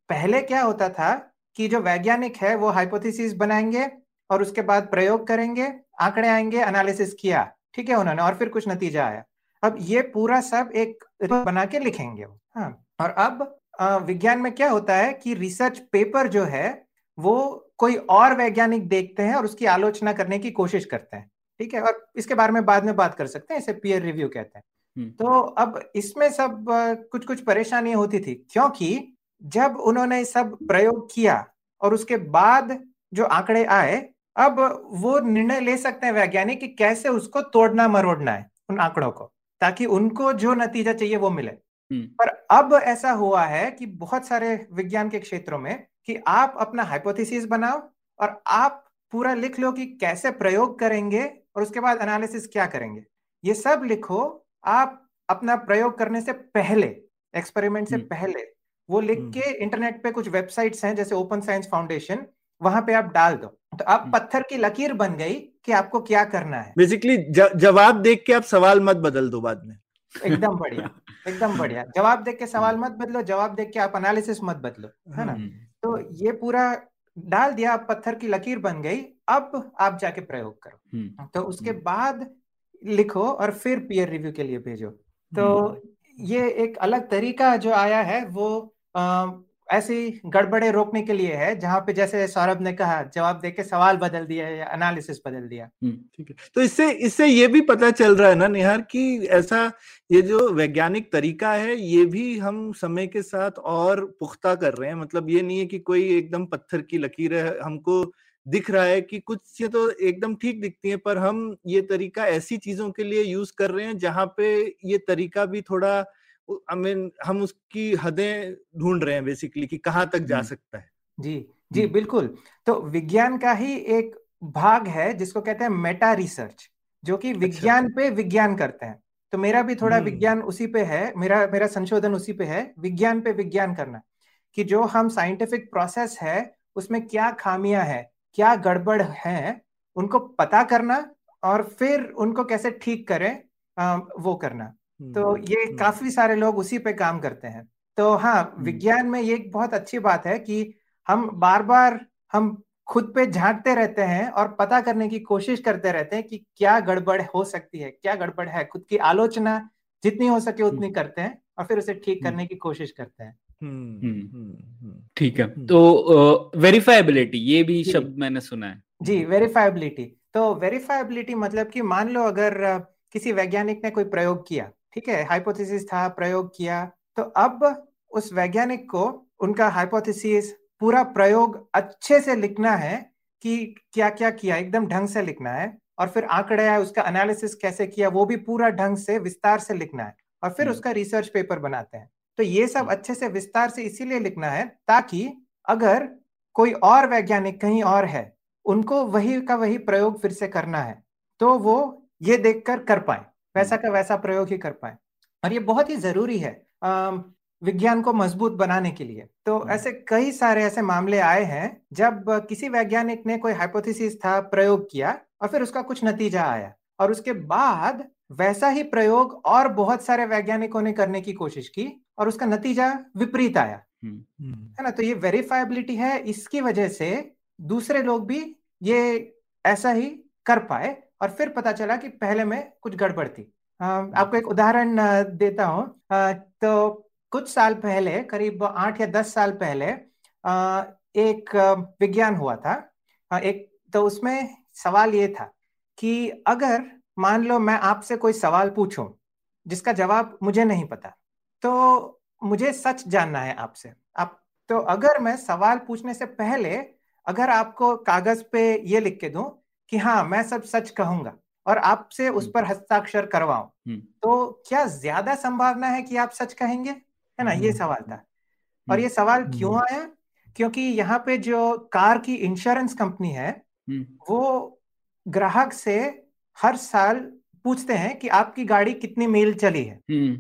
S4: पहले क्या होता था कि जो वैज्ञानिक है वो हाइपोथेसिस बनाएँगे और उसके बाद प्रयोग करेंगे आंकड़े आएँगे एनालिसिस किया। ठीक है उन्होंने और फिर कुछ नतीजा आया। अब ये पूरा सब एक बना के लिखेंगे हाँ और अब विज्ञान में क्या होता है कि रिसर्च पेपर जो है वो कोई और वैज्ञानिक देखते हैं और उसकी आलोचना करने की कोशिश करते हैं ठीक है? और इसके बारे में बाद में बात कर सकते हैं इसे पीयर रिव्यू कहते हैं। हम्म। तो अब इसमें सब कुछ कुछ परेशानियाँ होती थी क्योंकि जब उन्होंने सब प्रयोग किया और उसके बाद जो आंकड़े आए अब वो निर्णय ले सकते हैं वैज्ञानिक कि कैसे उसको तोड़ना मरोड़ना है उन आंकड़ों को। ताकि उनको जो नतीजा चाहिए वो मिले हम्म। पर अब ऐसा हुआ है कि बहुत सारे विज्ञान के क्षेत्रों में कि आप अपना हाइपोथेसिस बनाओ और आप पूरा लिख लो कि कैसे प्रयोग करेंगे और उसके बाद एनालिसिस क्या करेंगे ये सब लिखो आप अपना प्रयोग करने से पहले एक्सपेरिमेंट से हम्म। पहले वो लिख हम्म। के इंटरनेट पे कुछ वेबसाइट्स हैं जैसे ओपन साइंस फाउंडेशन वहाँ पे आप डाल दो तो हम्म। पत्थर की लकीर बन गई कि आपको क्या करना है।
S3: बेसिकली जवाब देख के आप सवाल मत बदल दो बाद में।
S4: एकदम बढ़िया एकदम [LAUGHS] बढ़िया। जवाब देख के सवाल मत बदलो जवाब देख के आप एनालिसिस मत बदलो है ना?
S1: हम्म,
S4: तो ये पूरा डाल दिया आप पत्थर की लकीर बन गई अब आप जाके प्रयोग करो।
S1: हम्म,
S4: तो उसके
S1: हम्म।
S4: बाद लिखो और फिर पीयर रिव्यू के लिए भेजो। तो ये एक अलग तरीका जो आया है वो ऐसी गड़बड़े रोकने के लिए है, जहाँ पे जैसे सौरभ ने कहा, जवाब देके सवाल बदल दिया या एनालिसिस बदल दिया।
S3: ठीक है। तो इससे इससे ये भी पता चल रहा है ना, निहार, कि ऐसा ये जो वैज्ञानिक तरीका है, ये भी हम समय के साथ और पुख्ता कर रहे हैं। मतलब ये नहीं है कि कोई एकदम पत्थर की लकीर है, हमको दिख रहा है कि कुछ चीज़ें तो एकदम ठीक दिखती हैं, पर हम ये तरीका ऐसी चीज़ों के लिए यूज़ कर रहे हैं, जहाँ पे ये तरीका भी थोड़ा आई मीन हम उसकी हदें ढूंढ रहे हैं बेसिकली कि कहाँ तक जा। सकता है
S4: जी जी
S3: हम्म।
S4: बिल्कुल तो विज्ञान का ही एक भाग है जिसको कहते हैं मेटा रिसर्च जो कि विज्ञान पे विज्ञान करते हैं तो मेरा भी थोड़ा
S3: हम्म।
S4: विज्ञान उसी पे है मेरा मेरा संशोधन उसी पे है विज्ञान पे विज्ञान करना कि जो हम साइंटिफिक प्रोसेस है उसमें क्या खामियाँ है क्या गड़बड़ है उनको पता करना और फिर उनको कैसे ठीक करें अ, वो करना तो
S3: हम्म,
S4: ये
S3: हम्म,
S4: काफ़ी सारे लोग उसी पे काम करते हैं। तो हाँ विज्ञान में ये एक बहुत अच्छी बात है कि हम बार बार हम खुद पे झांकते रहते हैं और पता करने की कोशिश करते रहते हैं कि क्या गड़बड़ हो सकती है क्या गड़बड़ है। खुद की आलोचना जितनी हो सके उतनी करते हैं और फिर उसे ठीक करने की कोशिश करते हैं।
S3: हम्म,
S1: हम्म।
S3: हम्म, हम्म,
S1: ठीक है।
S3: हम्म।
S1: तो वेरीफाइबिलिटी ये भी शब्द मैंने सुना है।
S4: जी वेरीफाइबिलिटी तो वेरीफाइबिलिटी मतलब कि मान लो अगर किसी वैज्ञानिक ने कोई प्रयोग किया ठीक है हाइपोथेसिस था प्रयोग किया तो अब उस वैज्ञानिक को उनका हाइपोथेसिस पूरा प्रयोग अच्छे से लिखना है कि क्या क्या किया एकदम ढंग से लिखना है और फिर आंकड़े है उसका एनालिसिस कैसे किया वो भी पूरा ढंग से विस्तार से लिखना है और फिर
S1: हम्म।
S4: उसका रिसर्च पेपर बनाते हैं तो ये सब
S1: हम्म।
S4: अच्छे से विस्तार से इसीलिए लिखना है ताकि अगर कोई और वैज्ञानिक कहीं और है उनको वही का वही प्रयोग फिर से करना है तो वो ये देखकर कर पाए वैसा का वैसा प्रयोग ही कर पाए। और ये बहुत ही ज़रूरी है विज्ञान को मज़बूत बनाने के लिए। तो
S1: हम्म।
S4: ऐसे कई सारे ऐसे मामले आए हैं जब किसी वैज्ञानिक ने कोई हाइपोथेसिस था प्रयोग किया और फिर उसका कुछ नतीजा आया और उसके बाद वैसा ही प्रयोग और बहुत सारे वैज्ञानिकों ने करने की कोशिश की और उसका नतीजा विपरीत आया।
S1: हम्म,
S3: हम्म,
S4: है ना? तो ये वेरीफाइबिलिटी है इसकी वजह से दूसरे लोग भी ये ऐसा ही कर पाए। और फिर पता चला कि पहले में कुछ गड़बड़ थी। आपको एक उदाहरण देता हूँ। तो कुछ साल पहले करीब आठ या दस साल पहले एक विज्ञान हुआ था। एक तो उसमें सवाल ये था कि अगर मान लो मैं आपसे कोई सवाल पूछूँ जिसका जवाब मुझे नहीं पता तो मुझे सच जानना है आपसे। आप तो अगर मैं सवाल पूछने से पहले अगर आपको कागज़ पे ये लिख के दूँ कि हाँ मैं सब सच कहूँगा और आपसे उस पर हस्ताक्षर करवाऊं।
S1: हम्म,
S4: तो क्या ज़्यादा संभावना है कि आप सच कहेंगे? है ना ये
S3: हम्म,
S4: सवाल था। और ये
S1: हम्म,
S4: सवाल
S3: हम्म।
S4: क्यों आया? क्योंकि यहाँ पे जो कार की इंश्योरेंस कंपनी है
S1: हम्म,
S4: वो ग्राहक से हर साल पूछते हैं कि आपकी गाड़ी कितनी मील चली है।
S1: हम्म,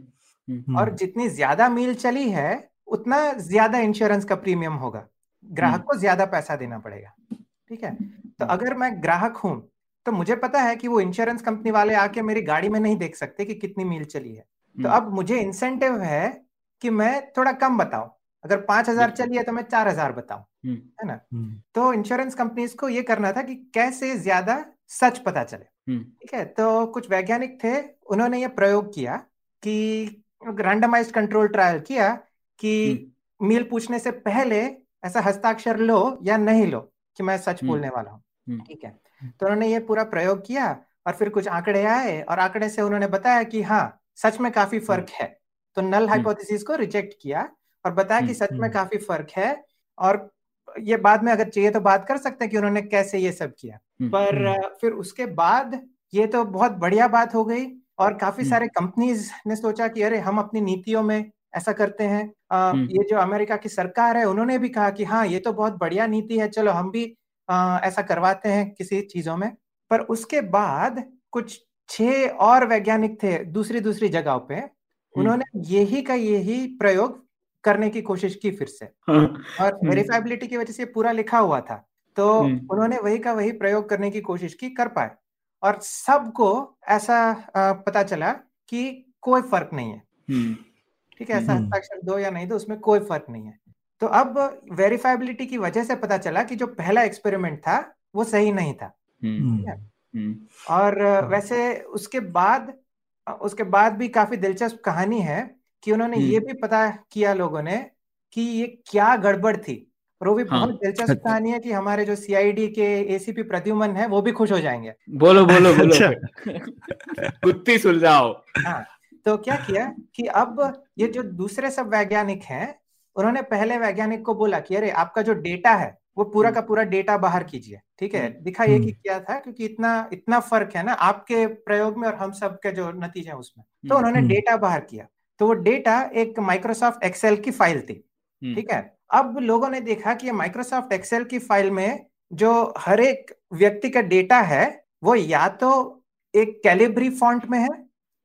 S1: हम्म,
S4: और जितनी ज़्यादा मील चली है उतना ज़्यादा इंश्योरेंस का प्रीमियम होगा। ग्राहक को ज़्यादा पैसा देना पड़ेगा। ठीक है? तो अगर मैं ग्राहक हूँ तो मुझे पता है कि वो इंश्योरेंस कंपनी वाले आके मेरी गाड़ी में नहीं देख सकते कि कितनी मील चली है। तो
S1: हम्म,
S4: अब मुझे इंसेंटिव है कि मैं थोड़ा कम बताऊँ। अगर पाँच हज़ार। चली है तो मैं चार हज़ार बताऊँ
S1: हम्म,
S4: है ना?
S3: हम्म,
S4: तो इंश्योरेंस कंपनीज़ को ये करना था कि कैसे ज़्यादा सच पता चले।
S1: हम्म,
S4: ठीक है? तो कुछ वैज्ञानिक थे उन्होंने ये प्रयोग किया कि रैंडमाइज्ड कंट्रोल ट्रायल किया कि मील पूछने से पहले ऐसा हस्ताक्षर लो या नहीं लो कि मैं सच
S1: हम्म,
S4: बोलने वाला हूँ।
S1: हम्म,
S4: ठीक है। तो उन्होंने ये पूरा प्रयोग किया और फिर कुछ आंकड़े आए और आंकड़े से उन्होंने बताया कि हाँ सच में काफ़ी फ़र्क है। तो नल हाइपोथेसिस को रिजेक्ट किया और बताया कि
S1: हम्म,
S4: सच में
S3: हम्म।
S4: काफ़ी फ़र्क है और ये बाद में अगर चाहिए तो बात कर सकते हैं कि उन्होंने कैसे ये सब किया।
S1: हम्म,
S4: पर
S3: हम्म।
S4: फिर उसके बाद ये तो बहुत बढ़िया बात हो गई और काफ़ी
S1: हम्म।
S4: सारे कंपनीज़ ने सोचा कि अरे हम अपनी नीतियों में ऐसा करते हैं।
S1: हम्म।
S4: ये जो अमेरिका की सरकार है उन्होंने भी कहा कि हाँ ये तो बहुत बढ़िया नीति है चलो हम भी अ, ऐसा करवाते हैं किसी चीज़ों में पर उसके बाद कुछ छह और वैज्ञानिक थे दूसरी दूसरी जगहों पे उन्होंने यही का यही प्रयोग करने की कोशिश की फिर से।
S1: हाँ,
S4: और वेरीफाइबिलिटी की वजह से पूरा लिखा हुआ था तो। उन्होंने वही का वही प्रयोग करने की कोशिश की कर पाए। और सबको ऐसा पता चला कि कोई फ़र्क नहीं है। ठीक है ऐसा। हस्ताक्षर दो या नहीं दो उसमें कोई फ़र्क नहीं है। तो अब वेरीफाइबिलिटी की वजह से पता चला कि जो पहला एक्सपेरिमेंट था वो सही नहीं था।
S1: हम्म
S3: हम्म,
S1: हम्म।
S4: और वैसे उसके बाद उसके बाद भी काफ़ी दिलचस्प कहानी है कि उन्होंने ये। भी पता किया लोगों ने कि ये क्या गड़बड़ थी। और वो भी
S1: हाँ।
S4: बहुत दिलचस्प
S3: अच्छा।
S4: कहानी है कि हमारे जो सीआईडी के एसीपी प्रद्युमन है वो भी खुश हो जाएँगे।
S1: बोलो बोलो बोलो।
S3: अच्छा। [LAUGHS]
S1: कुत्ती सुलझाओ।
S4: हाँ तो क्या किया कि अब ये जो दूसरे सब वैज्ञानिक हैं उन्होंने पहले वैज्ञानिक को बोला कि अरे आपका जो डेटा है वो पूरा का पूरा डेटा बाहर कीजिए ठीक है?
S1: हम्म।
S4: दिखाइए कि
S3: हम्म।
S4: क्या था क्योंकि इतना इतना फ़र्क है ना आपके प्रयोग में और हम सब के जो नतीजे हैं उसमें। तो
S1: हम्म,
S4: उन्होंने
S3: हम्म।
S4: डेटा बाहर किया। तो वो डेटा एक माइक्रोसॉफ्ट एक्सेल की फ़ाइल थी
S1: हम्म,
S4: ठीक है? अब लोगों ने देखा कि माइक्रोसॉफ्ट एक्सेल की फ़ाइल में जो हर एक व्यक्ति का डेटा है वो या तो एक कैलिब्री फॉन्ट में है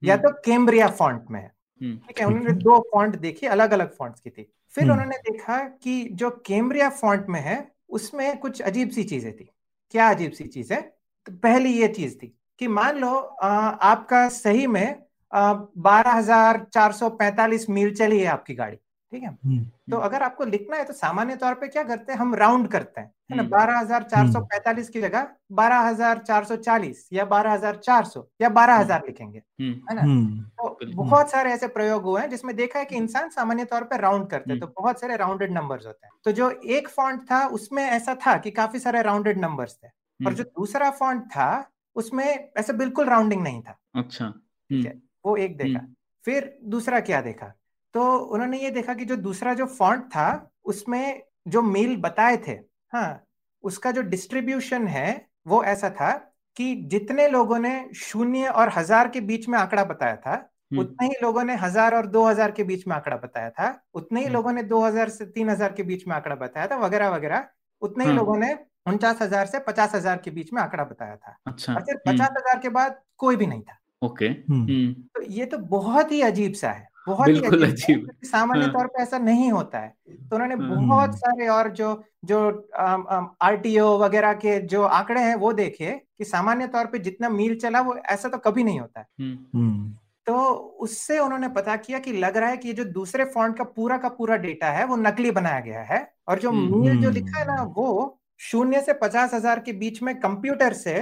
S4: या
S1: हम्म,
S4: तो कैम्ब्रिया फॉन्ट में है।
S1: हम्म,
S4: ठीक है उन्होंने दो फॉन्ट देखे अलग अलग फॉन्ट्स की थी। फिर
S3: हम्म।
S4: उन्होंने देखा कि जो कैम्ब्रिया फॉन्ट में है उसमें कुछ अजीब सी चीज़ें थी। क्या अजीब सी चीज़? है तो पहली ये चीज़ थी कि मान लो आपका सही में बारह हज़ार चार सौ पैंतालीस मील चली है आपकी गाड़ी। ठीक है?
S3: हम्म,
S4: तो अगर आपको लिखना है तो सामान्य तौर पे क्या करते हैं? हम राउंड करते हैं। है ना?
S1: हम्म।
S4: बारह हज़ार चार सौ पैंतालीस की जगह बारह हज़ार चार सौ चालीस या बारह हज़ार चार सौ या बारह हज़ार लिखेंगे।
S1: हम्म,
S4: है ना?
S3: हम्म,
S4: तो बहुत सारे ऐसे प्रयोग हुए हैं जिसमें देखा है कि इंसान सामान्य तौर पे राउंड करते हैं तो
S1: हम्म।
S4: बहुत सारे राउंडेड नंबर्स होते हैं। तो जो एक फॉन्ट था उसमें ऐसा था कि काफ़ी सारे राउंडेड नंबर्स थे। और
S1: हम्म,
S4: जो दूसरा फॉन्ट था उसमें ऐसे बिल्कुल राउंडिंग नहीं था।
S1: अच्छा।
S4: ठीक है? वो एक देखा।
S1: हम्म।
S4: फिर दूसरा क्या देखा? तो उन्होंने ये देखा कि जो दूसरा जो फॉन्ट था उसमें जो मील बताए थे हाँ उसका जो डिस्ट्रीब्यूशन है वो ऐसा था कि जितने लोगों ने शून्य और हज़ार के बीच में आंकड़ा बताया था
S1: हम्म,
S4: उतने ही लोगों ने हज़ार और दो हज़ार के बीच में आंकड़ा बताया था उतने ही
S1: हम्म।
S4: लोगों ने दो हज़ार से तीन हज़ार के बीच में आंकड़ा बताया था वगैरह वगैरह उतने ही
S1: हाँ।
S4: लोगों ने उनचास हज़ार से पचास हज़ार के बीच में आंकड़ा बताया था।
S1: अच्छा
S4: और
S1: हम्म,
S4: पचास हज़ार के बाद कोई भी नहीं था।
S1: ओके
S3: हम्म,
S1: हम्म,
S4: तो ये तो बहुत ही अजीब सा है। बहुत ही
S1: बिल्कुल
S4: अजीब है, क्योंकि सामान्य
S1: हाँ।
S4: तौर पे ऐसा नहीं होता है। तो उन्होंने
S1: हम्म।
S4: बहुत सारे और जो जो आर आरटीओ वगैरह के जो आंकड़े हैं वो देखे कि सामान्य तौर पे जितना मील चला वो ऐसा तो कभी नहीं होता है।
S1: हम्म,
S3: हम्म,
S4: तो उससे उन्होंने पता किया कि लग रहा है कि ये जो दूसरे फॉन्ट का पूरा का पूरा डेटा है वो नकली बनाया गया है और जो
S1: हम्म।
S4: मील जो लिखा है ना वो शून्य से पचास हज़ार के बीच में कंप्यूटर से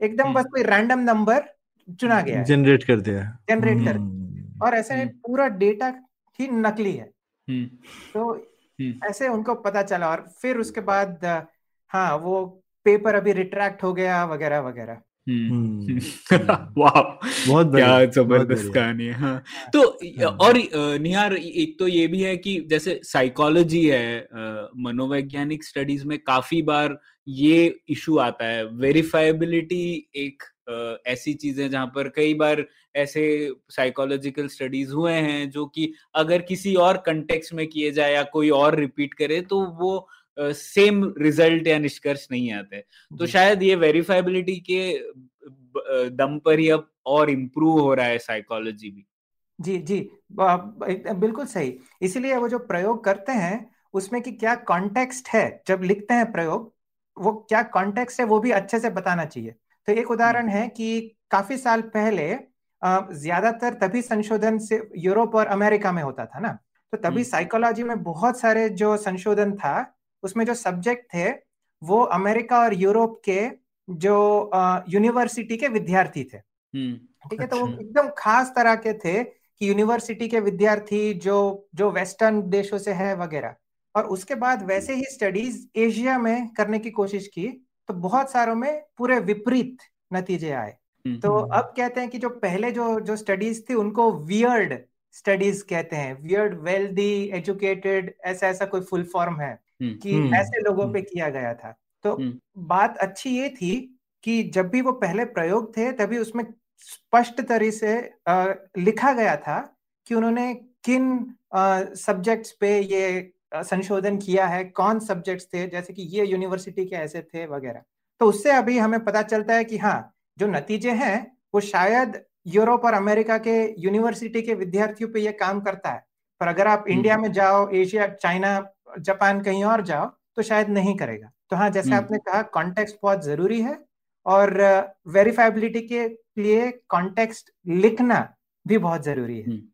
S4: एकदम बस। कोई रैंडम नंबर चुना गया
S3: जनरेट कर दिया।
S4: जनरेट कर
S3: हम्म,
S4: और ऐसे
S1: हम्म।
S4: पूरा डेटा ही नकली है।
S1: हम्म,
S4: तो
S1: हम्म।
S4: ऐसे उनको पता चला और फिर उसके बाद हाँ वो पेपर अभी रिट्रैक्ट हो गया वगैरह वगैरह। [LAUGHS]
S1: वाह।
S3: बहुत बढ़िया,
S1: क्या ज़बरदस्त कहानी है हाँ।
S4: हाँ।
S1: तो। और निहार एक तो ये भी है कि जैसे साइकोलॉजी है मनोवैज्ञानिक स्टडीज़ में काफ़ी बार ये इशू आता है। वेरिफाइबिलिटी एक ऐसी चीज़ें जहाँ पर कई बार ऐसे साइकोलॉजिकल स्टडीज़ हुए हैं जो कि अगर किसी और कंटेक्स्ट में किए जाए या कोई और रिपीट करे तो वो सेम रिज़ल्ट या निष्कर्ष नहीं आते। तो शायद ये वेरीफाइबिलिटी के दम पर ही अब और इम्प्रूव हो रहा है साइकोलॉजी भी।
S4: जी जी। बिल्कुल सही। इसीलिए वो जो प्रयोग करते हैं उसमें कि क्या कॉन्टेक्स्ट है जब लिखते हैं प्रयोग वो क्या कॉन्टेक्स्ट है वो भी अच्छे से बताना चाहिए। तो एक उदाहरण है कि काफ़ी साल पहले ज़्यादातर तभी संशोधन से यूरोप और अमेरिका में होता था ना? तो तभी
S1: हम्म।
S4: साइकोलॉजी में बहुत सारे जो संशोधन था उसमें जो सब्जेक्ट थे वो अमेरिका और यूरोप के जो यूनिवर्सिटी के विद्यार्थी थे।
S1: हम्म।
S4: ठीक है? तो वो
S3: अच्छा।
S4: एकदम खास तरह के थे कि यूनिवर्सिटी के विद्यार्थी जो जो वेस्टर्न देशों से है वगैरह। और उसके बाद वैसे ही स्टडीज़ एशिया में करने की कोशिश की तो बहुत सारों में पूरे विपरीत नतीजे आए
S1: हम्म,
S4: तो
S3: हम्म।
S4: अब कहते हैं कि जो पहले जो जो स्टडीज़ थी उनको वियर्ड स्टडीज़ कहते हैं वियर्ड वेल्दी एजुकेटेड ऐसा ऐसा कोई फुल फॉर्म है
S1: हम्म,
S4: कि ऐसे लोगों। पे किया गया था तो। बात अच्छी ये थी कि जब भी वो पहले प्रयोग थे तभी उसमें स्पष्ट तरीके से लिखा गया था कि उन्होंने किन सब्जेक्ट्स पे ये संशोधन किया है कौन सब्जेक्ट्स थे जैसे कि ये यूनिवर्सिटी के ऐसे थे वगैरह तो उससे अभी हमें पता चलता है कि हाँ जो नतीजे हैं वो शायद यूरोप और अमेरिका के यूनिवर्सिटी के विद्यार्थियों पे ये काम करता है पर अगर आप इंडिया में जाओ एशिया चाइना जापान कहीं और जाओ तो शायद नहीं करेगा तो हाँ जैसे
S1: हम्म।
S4: आपने कहा कॉन्टेक्स्ट बहुत ज़रूरी है और वेरीफाइबिलिटी के लिए कॉन्टेक्स्ट लिखना भी बहुत ज़रूरी है
S1: हम्म। हम्म।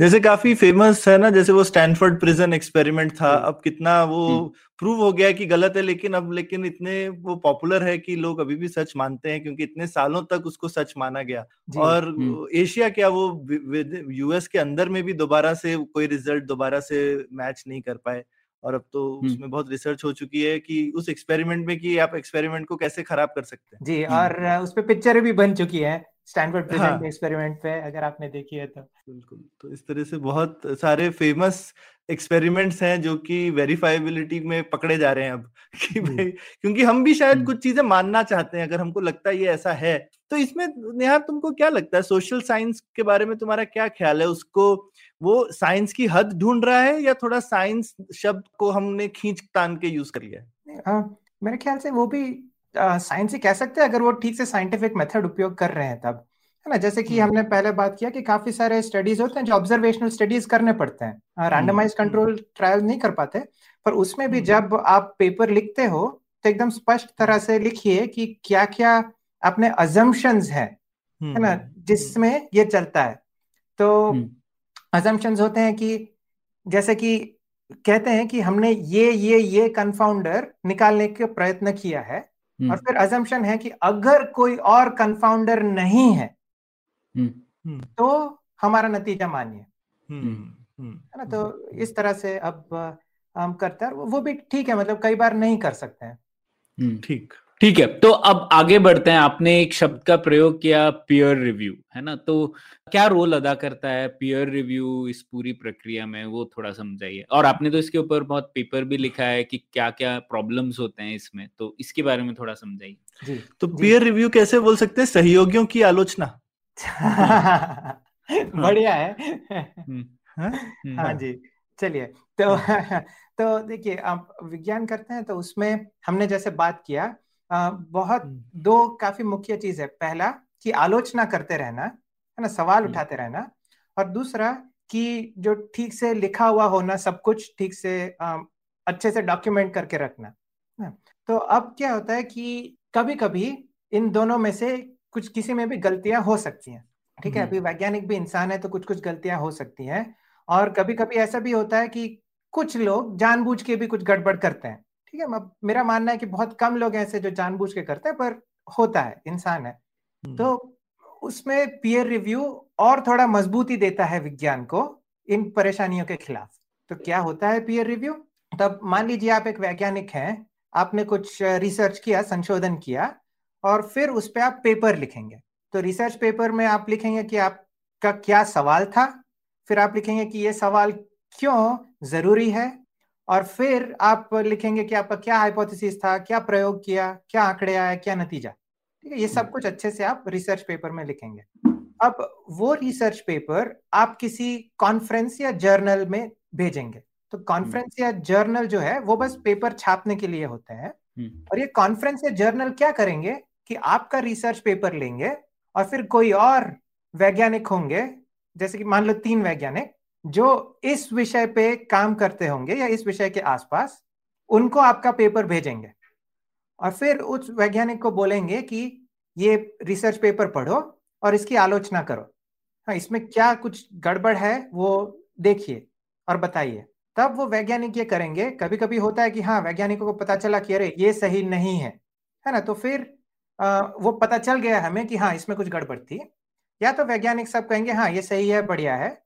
S3: जैसे काफ़ी फ़ेमस है ना जैसे वो स्टैनफोर्ड प्रिजन एक्सपेरिमेंट था अब कितना वो प्रूव हो गया कि गलत है लेकिन अब लेकिन इतने वो पॉपुलर है कि लोग अभी भी सच मानते हैं क्योंकि इतने सालों तक उसको सच माना गया। और एशिया क्या वो यूएस के अंदर में भी दोबारा से कोई रिज़ल्ट दोबारा से मैच नहीं कर पाए। और अब तो उसमें बहुत रिसर्च हो चुकी है कि उस एक्सपेरिमेंट में कि आप एक्सपेरिमेंट को कैसे खराब कर सकते हैं।
S4: जी और उस पर पिक्चर भी बन चुकी है। स्टैनफोर्ड प्रेजेंट एक्सपेरिमेंट पे अगर आपने देखी है तो।
S3: बिल्कुल तो इस तरह से बहुत सारे फ़ेमस एक्सपेरिमेंट्स हैं जो कि वेरीफाइबिलिटी में पकड़े जा रहे हैं अब [LAUGHS] कि भाई क्योंकि हम भी शायद कुछ चीज़ें मानना चाहते हैं अगर हमको लगता है ये ऐसा है तो इसमें नेहार तुमको क्या लगता है? सोशल साइंस के बारे में तुम्हारा क्या ख्याल है? उसको वो साइंस की हद ढूंढ रहा है या थोड़ा साइंस शब्द को हमने खींच तान के यूज़ कर लिया है?
S4: हाँ, मेरे ख्याल से वो भी साइंस ही कह सकते हैं अगर वो ठीक से साइंटिफिक मेथड उपयोग कर रहे हैं तब। है ना? जैसे कि हम्म। हमने पहले बात किया कि काफ़ी सारे स्टडीज़ होते हैं जो ऑब्जर्वेशनल स्टडीज़ करने पड़ते हैं। रैंडमाइज कंट्रोल ट्रायल नहीं कर पाते पर उसमें भी हम्म। जब आप पेपर लिखते हो तो एकदम स्पष्ट तरह से लिखिए कि क्या क्या अपने अजम्पन्स है है ना? हम्म। जिसमें ये चलता है। तो अजम्पन्स होते हैं कि जैसे कि कहते हैं कि हमने ये ये ये कन्फाउंडर निकालने का प्रयत्न किया है और हम्म। फिर अजम्पन है कि अगर कोई और कंफाउंडर नहीं है हम्म। हम्म। तो हमारा नतीजा मान्य है। ना? तो इस तरह से अब हम करते हैं वो भी ठीक है मतलब कई बार नहीं कर सकते हैं।
S1: ठीक। ठीक है तो अब आगे बढ़ते हैं। आपने एक शब्द का प्रयोग किया पियर रिव्यू है ना? तो क्या रोल अदा करता है पियर रिव्यू इस पूरी प्रक्रिया में? वो थोड़ा समझाइए। और आपने तो इसके ऊपर बहुत पेपर भी लिखा है कि क्या क्या प्रॉब्लम्स होते हैं इसमें तो इसके बारे में थोड़ा समझाइए।
S3: तो पियर रिव्यू कैसे बोल सकते हैं? सहयोगियों की आलोचना। [LAUGHS]
S4: बढ़िया है। हम्म। हाँ, हम्म। हाँ जी चलिए तो [LAUGHS] तो देखिए आप विज्ञान करते हैं तो उसमें हमने जैसे बात किया बहुत। दो काफ़ी मुख्य चीज़ है पहला कि आलोचना करते रहना है ना सवाल। उठाते रहना और दूसरा कि जो ठीक से लिखा हुआ होना सब कुछ ठीक से अच्छे से डॉक्यूमेंट करके रखना तो अब क्या होता है कि कभी कभी इन दोनों में से कुछ किसी में भी गलतियाँ हो सकती हैं ठीक है। अभी वैज्ञानिक भी इंसान है तो कुछ कुछ गलतियाँ हो सकती हैं और कभी कभी ऐसा भी होता है कि कुछ लोग जानबूझ के भी कुछ गड़बड़ करते हैं ठीक है मेरा मानना है कि बहुत कम लोग ऐसे जो जानबूझ के करते हैं पर होता है इंसान है। हम्म। तो उसमें पीयर रिव्यू और थोड़ा मजबूती देता है विज्ञान को इन परेशानियों के खिलाफ। तो क्या होता है पीयर रिव्यू तब मान लीजिए आप एक वैज्ञानिक हैं आपने कुछ रिसर्च किया संशोधन किया और फिर उस पर आप पेपर लिखेंगे। तो रिसर्च पेपर में आप लिखेंगे कि आपका क्या सवाल था फिर आप लिखेंगे कि ये सवाल क्यों ज़रूरी है और फिर आप लिखेंगे कि आपका क्या हाइपोथेसिस था क्या प्रयोग किया क्या आंकड़े आया क्या नतीजा। ठीक है ये सब कुछ अच्छे से आप रिसर्च पेपर में लिखेंगे। अब वो रिसर्च पेपर आप किसी कॉन्फ्रेंस या जर्नल में भेजेंगे। तो कॉन्फ्रेंस या जर्नल जो है वो बस पेपर छापने के लिए होते हैं। हम्म। और ये कॉन्फ्रेंस या जर्नल क्या करेंगे कि आपका रिसर्च पेपर लेंगे और फिर कोई और वैज्ञानिक होंगे जैसे कि मान लो तीन वैज्ञानिक जो इस विषय पे काम करते होंगे या इस विषय के आसपास उनको आपका पेपर भेजेंगे। और फिर उस वैज्ञानिक को बोलेंगे कि ये रिसर्च पेपर पढ़ो और इसकी आलोचना करो। हाँ इसमें क्या कुछ गड़बड़ है वो देखिए और बताइए। तब वो वैज्ञानिक ये करेंगे कभी कभी होता है कि हाँ वैज्ञानिकों को पता चला कि अरे ये सही नहीं है है ना? तो फिर आ, वो पता चल गया हमें कि हाँ इसमें कुछ गड़बड़ थी। या तो वैज्ञानिक सब कहेंगे हाँ ये सही है बढ़िया है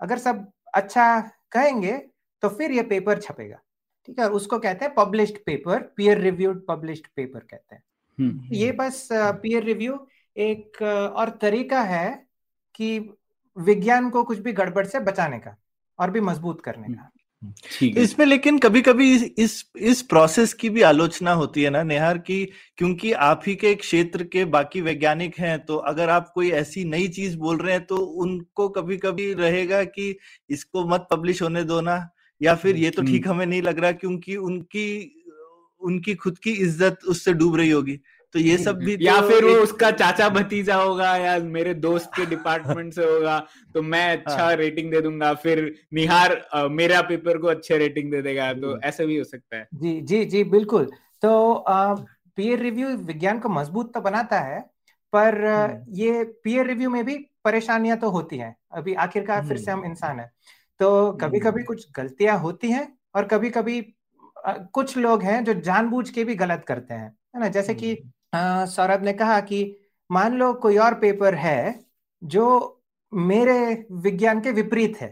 S4: अगर सब अच्छा कहेंगे तो फिर ये पेपर छपेगा। ठीक है? उसको कहते हैं published paper peer reviewed published paper कहते हैं। हम्म। ये बस पीयर रिव्यू एक और तरीका है कि विज्ञान को कुछ भी गड़बड़ से बचाने का और भी मज़बूत करने का।
S3: इसमें लेकिन कभी कभी इस इस प्रोसेस की भी आलोचना होती है ना नेहार की क्योंकि आप ही के क्षेत्र के बाकी वैज्ञानिक हैं तो अगर आप कोई ऐसी नई चीज़ बोल रहे हैं तो उनको कभी कभी रहेगा कि इसको मत पब्लिश होने दो ना या फिर ये तो हम्म। ठीक हमें नहीं लग रहा क्योंकि उनकी उनकी खुद की इज़्ज़त उससे डूब रही होगी तो ये सब [LAUGHS] भी
S1: या तो फिर वो उसका चाचा भतीजा होगा या मेरे दोस्त के [LAUGHS] डिपार्टमेंट से होगा तो मैं अच्छा हाँ। रेटिंग दे दूँगा फिर निहार आ, मेरा पेपर को अच्छे रेटिंग दे देगा तो ऐसा भी हो सकता है।
S4: जी जी जी बिल्कुल। तो पीयर रिव्यू विज्ञान को मज़बूत तो बनाता है पर हम्म। ये पीयर रिव्यू में भी परेशानियाँ तो होती हैं। अभी आखिरकार फिर से हम इंसान हैं। तो कभी कभी कुछ गलतियाँ होती हैं और कभी कभी कुछ लोग हैं जो जानबूझ के भी गलत करते हैं है ना? जैसे कि सौरभ ने कहा कि मान लो कोई और पेपर है जो मेरे विज्ञान के विपरीत है।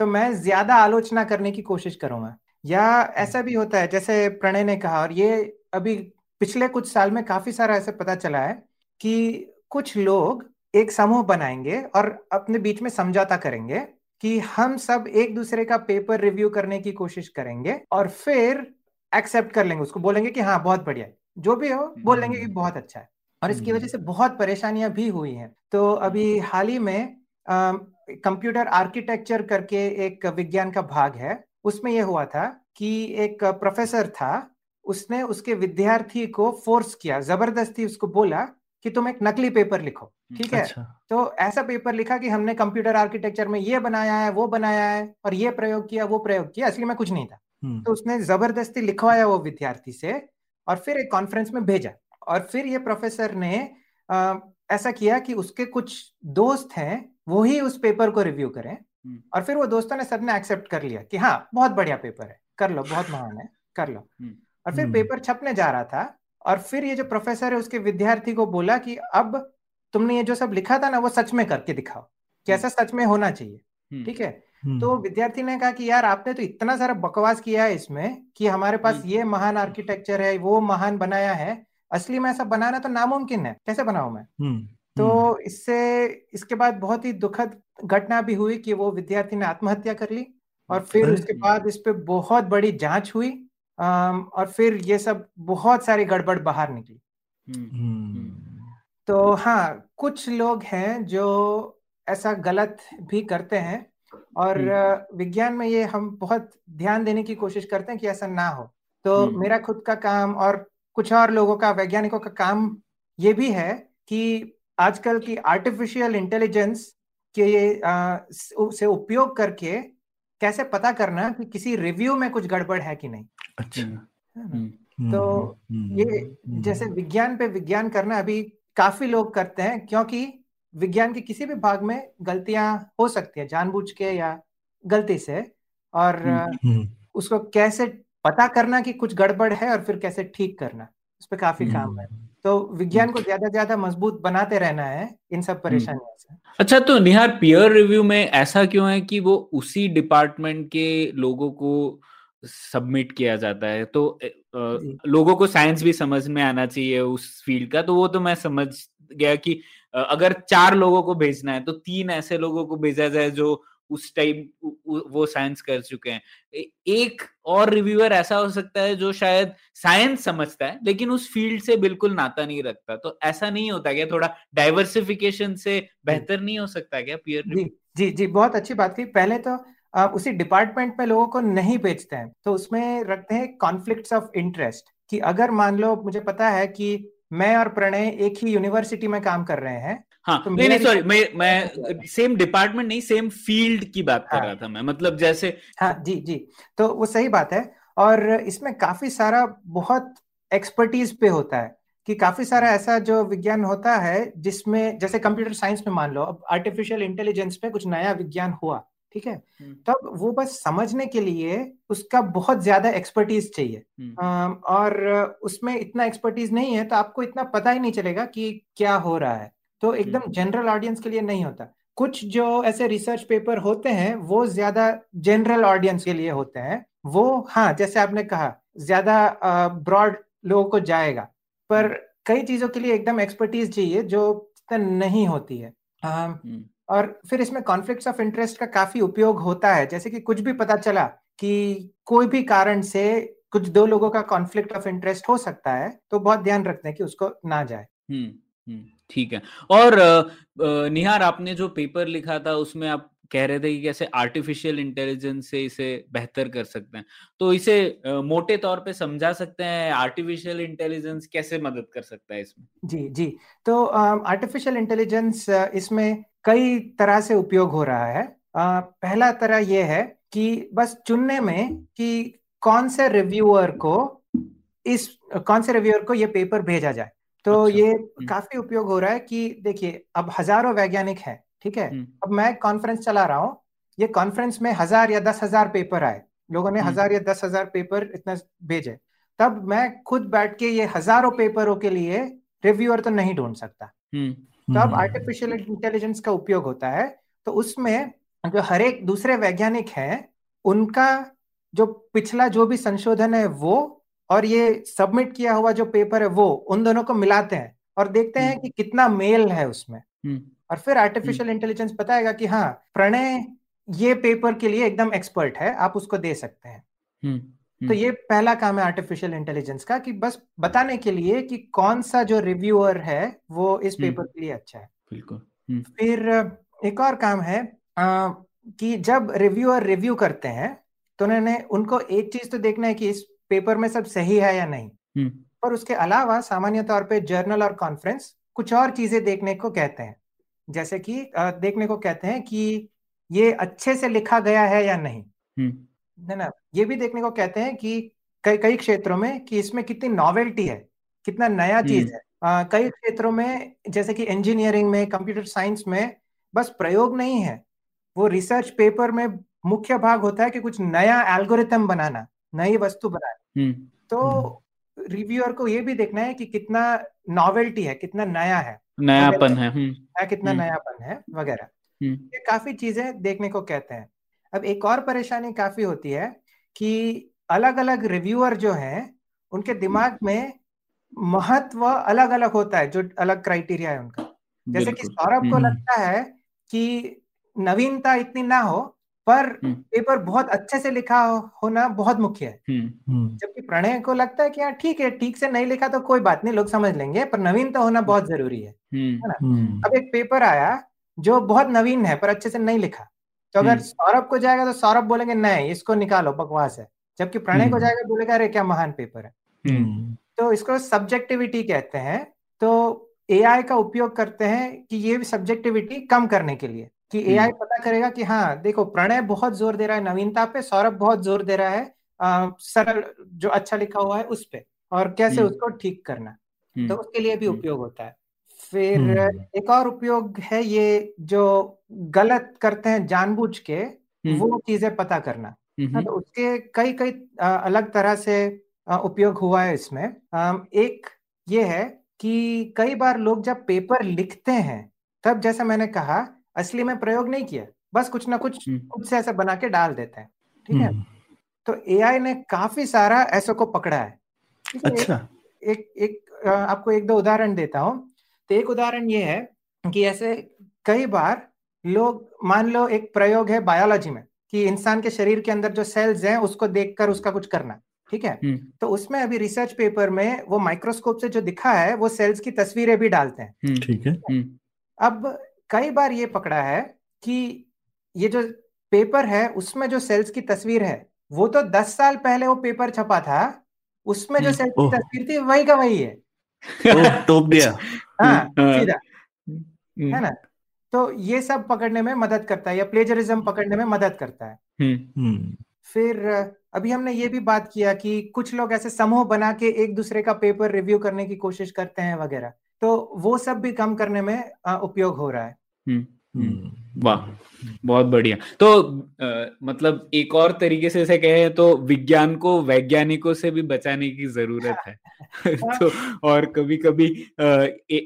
S4: तो मैं ज़्यादा आलोचना करने की कोशिश करूँगा। या ऐसा भी होता है जैसे प्रणय ने कहा और ये अभी पिछले कुछ साल में काफ़ी सारा ऐसे पता चला है कि कुछ लोग एक समूह बनाएँगे और अपने बीच में समझौता करेंगे कि हम सब एक दूसरे का पेपर रिव्यू करने की कोशिश करेंगे और फिर एक्सेप्ट कर लेंगे उसको बोलेंगे कि हाँ बहुत बढ़िया। जो भी हो बोल लेंगे कि बहुत अच्छा है। और इसकी वजह से बहुत परेशानियाँ भी हुई हैं। तो अभी हाल ही में कंप्यूटर आर्किटेक्चर करके एक विज्ञान का भाग है। उसमें यह हुआ था कि एक प्रोफेसर था उसने उसके विद्यार्थी को फोर्स किया ज़बरदस्ती उसको बोला कि तुम एक नकली पेपर लिखो ठीक है? अच्छा। तो ऐसा पेपर लिखा कि हमने कंप्यूटर आर्किटेक्चर में ये बनाया है वो बनाया है और ये प्रयोग किया वो प्रयोग किया असली में कुछ नहीं था। तो उसने ज़बरदस्ती लिखवाया वो विद्यार्थी से और फिर एक कॉन्फ्रेंस में भेजा। और फिर ये प्रोफेसर ने आ, ऐसा किया कि उसके कुछ दोस्त हैं वो ही उस पेपर को रिव्यू करें। और फिर वो दोस्तों ने सबने एक्सेप्ट कर लिया कि हाँ बहुत बढ़िया पेपर है कर लो बहुत [LAUGHS] महान है कर लो। और फिर पेपर छपने जा रहा था और फिर ये जो प्रोफेसर है उसके विद्यार्थी को बोला कि अब तुमने ये जो सब लिखा था ना वो सच में करके दिखाओ। कैसा सच में होना चाहिए ठीक है? तो विद्यार्थी ने कहा कि यार आपने तो इतना सारा बकवास किया है इसमें कि हमारे पास ये महान आर्किटेक्चर है वो महान बनाया है। असली में ऐसा बनाना तो नामुमकिन है कैसे बनाऊ मैं? तो इससे इसके बाद बहुत ही दुखद घटना भी हुई कि वो विद्यार्थी ने आत्महत्या कर ली और फिर उसके बाद इस पे बहुत बड़ी जाँच हुई और फिर ये सब बहुत सारी गड़बड़ बाहर निकली। तो हाँ कुछ लोग हैं जो ऐसा गलत भी करते हैं और विज्ञान में ये हम बहुत ध्यान देने की कोशिश करते हैं कि ऐसा ना हो। तो मेरा खुद का काम और कुछ और लोगों का वैज्ञानिकों का काम ये भी है कि आजकल की आर्टिफिशियल इंटेलिजेंस के आ, से उपयोग करके कैसे पता करना कि किसी रिव्यू में कुछ गड़बड़ है कि नहीं।
S2: अच्छा।
S4: हम्म, तो हम्म, ये हम्म, जैसे विज्ञान पे विज्ञान करना अभी काफ़ी लोग करते हैं क्योंकि विज्ञान के किसी भी भाग में गलतियाँ हो सकती है जानबूझ के या गलती से। और उसको कैसे पता करना कि कुछ गड़बड़ है और फिर कैसे ठीक करना उस पर काफ़ी काम है। तो विज्ञान को ज़्यादा ज़्यादा मज़बूत बनाते रहना है इन सब परेशानियों से।
S1: अच्छा तो निहार पीयर रिव्यू में ऐसा क्यों है कि वो उसी डिपार्टमेंट के लोगों को सबमिट किया जाता है? तो आ, लोगों को साइंस भी समझ में आना चाहिए उस फ़ील्ड का तो वो तो मैं समझ गया कि अगर चार लोगों को भेजना है तो तीन ऐसे लोगों को भेजा जाए जो उस टाइम वो साइंस कर चुके हैं। एक और रिव्यूअर ऐसा हो सकता है जो शायद साइंस समझता है लेकिन उस फ़ील्ड से बिल्कुल नाता नहीं रखता। तो ऐसा नहीं होता क्या? थोड़ा डाइवर्सिफिकेशन से बेहतर नहीं हो सकता क्या पीयर
S4: जी जी जी बहुत अच्छी बात की पहले तो आप उसी डिपार्टमेंट में लोगों को नहीं भेजते हैं तो उसमें रखते हैं कॉन्फ्लिक्ट ऑफ़ इंटरेस्ट कि अगर मान लो मुझे पता है कि मैं और प्रणय एक ही यूनिवर्सिटी में काम कर रहे हैं
S1: हाँ तो नहीं नहीं सॉरी मैं मैं सेम डिपार्टमेंट नहीं सेम फ़ील्ड की बात हाँ, कर रहा था मैं मतलब जैसे
S4: हाँ जी जी तो वो सही बात है और इसमें काफ़ी सारा बहुत एक्सपर्टीज पे होता है कि काफ़ी सारा ऐसा जो विज्ञान होता है जिसमें जैसे कंप्यूटर साइंस में मान लो अब आर्टिफिशियल इंटेलिजेंस में कुछ नया विज्ञान हुआ ठीक है? हम्म। तब वो बस समझने के लिए उसका बहुत ज़्यादा एक्सपर्टीज चाहिए। हम्म। और उसमें इतना एक्सपर्टीज नहीं है तो आपको इतना पता ही नहीं चलेगा कि क्या हो रहा है। तो हम्म। एकदम जनरल ऑडियंस के लिए नहीं होता। कुछ जो ऐसे रिसर्च पेपर होते हैं वो ज़्यादा जनरल ऑडियंस के लिए होते हैं। वो हाँ जैसे आपने कहा ज़्यादा ब्रॉड लोगों को जाएगा। पर कई चीज़ों के लिए एकदम एक्सपर्टीज चाहिए जो नहीं होती है। और फिर इसमें कॉन्फ्लिक्ट ऑफ़ इंटरेस्ट का काफ़ी उपयोग होता है। जैसे कि कुछ भी पता चला कि कोई भी कारण से कुछ दो लोगों का कॉन्फ्लिक्ट ऑफ़ इंटरेस्ट हो सकता है तो बहुत ध्यान रखते हैं कि उसको ना जाए।
S1: हम्म, हम्म, ठीक है। और निहार आपने जो पेपर लिखा था उसमें आप कह रहे थे कि कैसे आर्टिफिशियल इंटेलिजेंस से इसे बेहतर कर सकते हैं। तो इसे मोटे तौर पे समझा सकते हैं आर्टिफिशियल इंटेलिजेंस कैसे मदद कर सकता है इसमें?
S4: जी जी। तो आर्टिफिशियल इंटेलिजेंस इसमें कई तरह से उपयोग हो रहा है। आ, पहला तरह यह है कि बस चुनने में कि कौन से रिव्यूअर को इस कौन से रिव्यूअर को ये पेपर भेजा जाए। तो
S1: अच्छा।
S4: ये
S1: हम्म,
S4: काफ़ी उपयोग हो रहा है कि देखिए अब हज़ारों वैज्ञानिक हैं ठीक है?
S1: हम्म,
S4: अब मैं कॉन्फ्रेंस चला रहा हूँ। ये कॉन्फ्रेंस में हज़ार या दस हज़ार पेपर आए। लोगों ने
S1: हम्म,
S4: हज़ार या दस हज़ार पेपर इतना भेजे। तब मैं खुद बैठ के ये हज़ारों पेपरों के लिए रिव्यूअर तो नहीं ढूंढ सकता।
S1: हम्म,
S4: तो अब
S3: हम्म,
S4: आर्टिफिशियल इंटेलिजेंस का उपयोग होता है। तो उसमें जो हर एक दूसरे वैज्ञानिक हैं उनका जो पिछला जो भी संशोधन है वो और ये सबमिट किया हुआ जो पेपर है वो उन दोनों को मिलाते हैं और देखते हैं कि कितना मेल है उसमें। और फिर आर्टिफिशियल इंटेलिजेंस बताएगा कि हाँ प्रणय ये पेपर के लिए एकदम एक्सपर्ट है आप उसको दे सकते हैं।
S1: हम्म,
S4: तो
S1: हम्म,
S4: ये पहला काम है आर्टिफिशियल इंटेलिजेंस का कि बस बताने के लिए कि कौन सा जो रिव्यूअर है वो इस
S1: हम्म,
S4: पेपर के लिए अच्छा है।
S1: बिल्कुल हम्म,
S4: फिर एक और काम है अ, कि जब रिव्यूअर रिव्यू करते हैं तो उन्होंने उनको एक चीज़ तो देखना है कि इस पेपर में सब सही है या नहीं।
S1: हम्म,
S4: पर उसके अलावा सामान्य तौर पे जर्नल और कॉन्फ्रेंस कुछ और चीज़ें देखने को कहते हैं। जैसे कि देखने को कहते हैं कि ये अच्छे से लिखा गया है या नहीं?
S1: हम्म,
S4: है ना? ये भी देखने को कहते हैं कि कई कई क्षेत्रों में कि इसमें कितनी नॉवेल्टी है कितना नया चीज़
S1: हम्म,
S4: है। अ, कई क्षेत्रों में जैसे कि इंजीनियरिंग में कंप्यूटर साइंस में बस प्रयोग नहीं है। वो रिसर्च पेपर में मुख्य भाग होता है कि कुछ नया एल्गोरिथम बनाना नई वस्तु बनाना।
S1: हम्म,
S4: तो रिव्यूअर को ये भी देखना है कि कितना नॉवेल्टी है कितना नया है
S1: नयापन है हम्म,
S4: कितना
S1: हम्म,
S4: नयापन है वगैरह।
S1: हम्म,
S4: ये काफ़ी चीज़ें देखने को कहते हैं। अब एक और परेशानी काफ़ी होती है कि अलग अलग रिव्यूअर जो हैं उनके दिमाग में महत्व अलग अलग होता है जो अलग क्राइटेरिया है उनका। जैसे कि सौरभ को लगता है कि नवीनता इतनी ना हो पर
S1: हम्म,
S4: पेपर बहुत अच्छे से लिखा हो- होना बहुत मुख्य है।
S1: हम्म,
S3: हम्म,
S4: जबकि प्रणय को लगता है कि हाँ ठीक है ठीक से नहीं लिखा तो कोई बात नहीं लोग समझ लेंगे पर नवीन तो होना बहुत ज़रूरी है।
S1: हम्म,
S4: है ना?
S3: हम्म,
S4: अब एक पेपर आया जो बहुत नवीन है पर अच्छे से नहीं लिखा। तो अगर
S1: हम्म,
S4: सौरभ को जाएगा तो सौरभ बोलेंगे नहीं इसको निकालो बकवास है। जबकि प्रणय को
S3: हम्म।
S4: जाएगा बोलेगा अरे क्या महान पेपर है।
S1: हम्म,
S3: हम्म,
S4: तो इसको सब्जेक्टिविटी कहते हैं। तो एआई का उपयोग करते हैं कि ये सब्जेक्टिविटी कम करने के लिए। कि एआई
S1: हम्म,
S4: पता करेगा कि हाँ देखो प्रणय बहुत ज़ोर दे रहा है नवीनता पे सौरभ बहुत ज़ोर दे रहा है अ, सरल जो अच्छा लिखा हुआ है उस पे और कैसे
S1: हम्म,
S4: उसको ठीक करना तो
S1: हम्म,
S4: उसके लिए भी उपयोग होता है। फिर एक और उपयोग है ये जो गलत करते हैं जानबूझ के वो चीज़ें पता करना। हाँ, तो उसके कई कई अलग तरह से उपयोग हुआ है इसमें। एक ये है कि कई बार लोग जब पेपर लिखते हैं तब जैसा मैंने कहा असली में प्रयोग नहीं किया। बस कुछ ना कुछ
S1: हम्म,
S4: खुद से ऐसे बना के डाल देते हैं ठीक है?
S3: हम्म,
S4: तो एआई ने काफ़ी सारा ऐसो को पकड़ा है।
S3: अच्छा।
S4: एक एक आपको एक दो उदाहरण देता हूँ। तो एक उदाहरण ये है कि ऐसे कई बार लोग मान लो एक प्रयोग है बायोलॉजी में कि इंसान के शरीर के अंदर जो सेल्स हैं उसको देखकर उसका कुछ करना ठीक है?
S1: हम्म,
S4: तो उसमें अभी रिसर्च पेपर में वो माइक्रोस्कोप से जो दिखा है वो सेल्स की तस्वीरें भी डालते हैं।
S3: ठीक है।
S4: अब कई बार ये पकड़ा है कि ये जो पेपर है उसमें जो सेल्स की तस्वीर है वो तो दस साल पहले वो पेपर छपा था उसमें जो
S1: हम्म,
S4: सेल्स की तस्वीर थी वही का वही है।
S3: टोक दिया। [LAUGHS]
S4: हाँ
S1: हाँ,
S4: सीधा।
S1: हम्म,
S4: है ना? तो ये सब पकड़ने में मदद करता है या प्लेजरिज्म पकड़ने में मदद करता है।
S1: हम्म,
S3: हम्म,
S4: फिर अभी हमने ये भी बात किया कि कुछ लोग ऐसे समूह बना के एक दूसरे का पेपर रिव्यू करने की कोशिश करते हैं वगैरह तो वो सब भी कम करने में उपयोग हो रहा है।
S1: हम्म, हम्म,
S3: हम्म,
S1: वाह बहुत बढ़िया। तो अ, मतलब एक और तरीके से इसे कहें तो विज्ञान को वैज्ञानिकों से भी बचाने की ज़रूरत है। [LAUGHS] तो और कभी कभी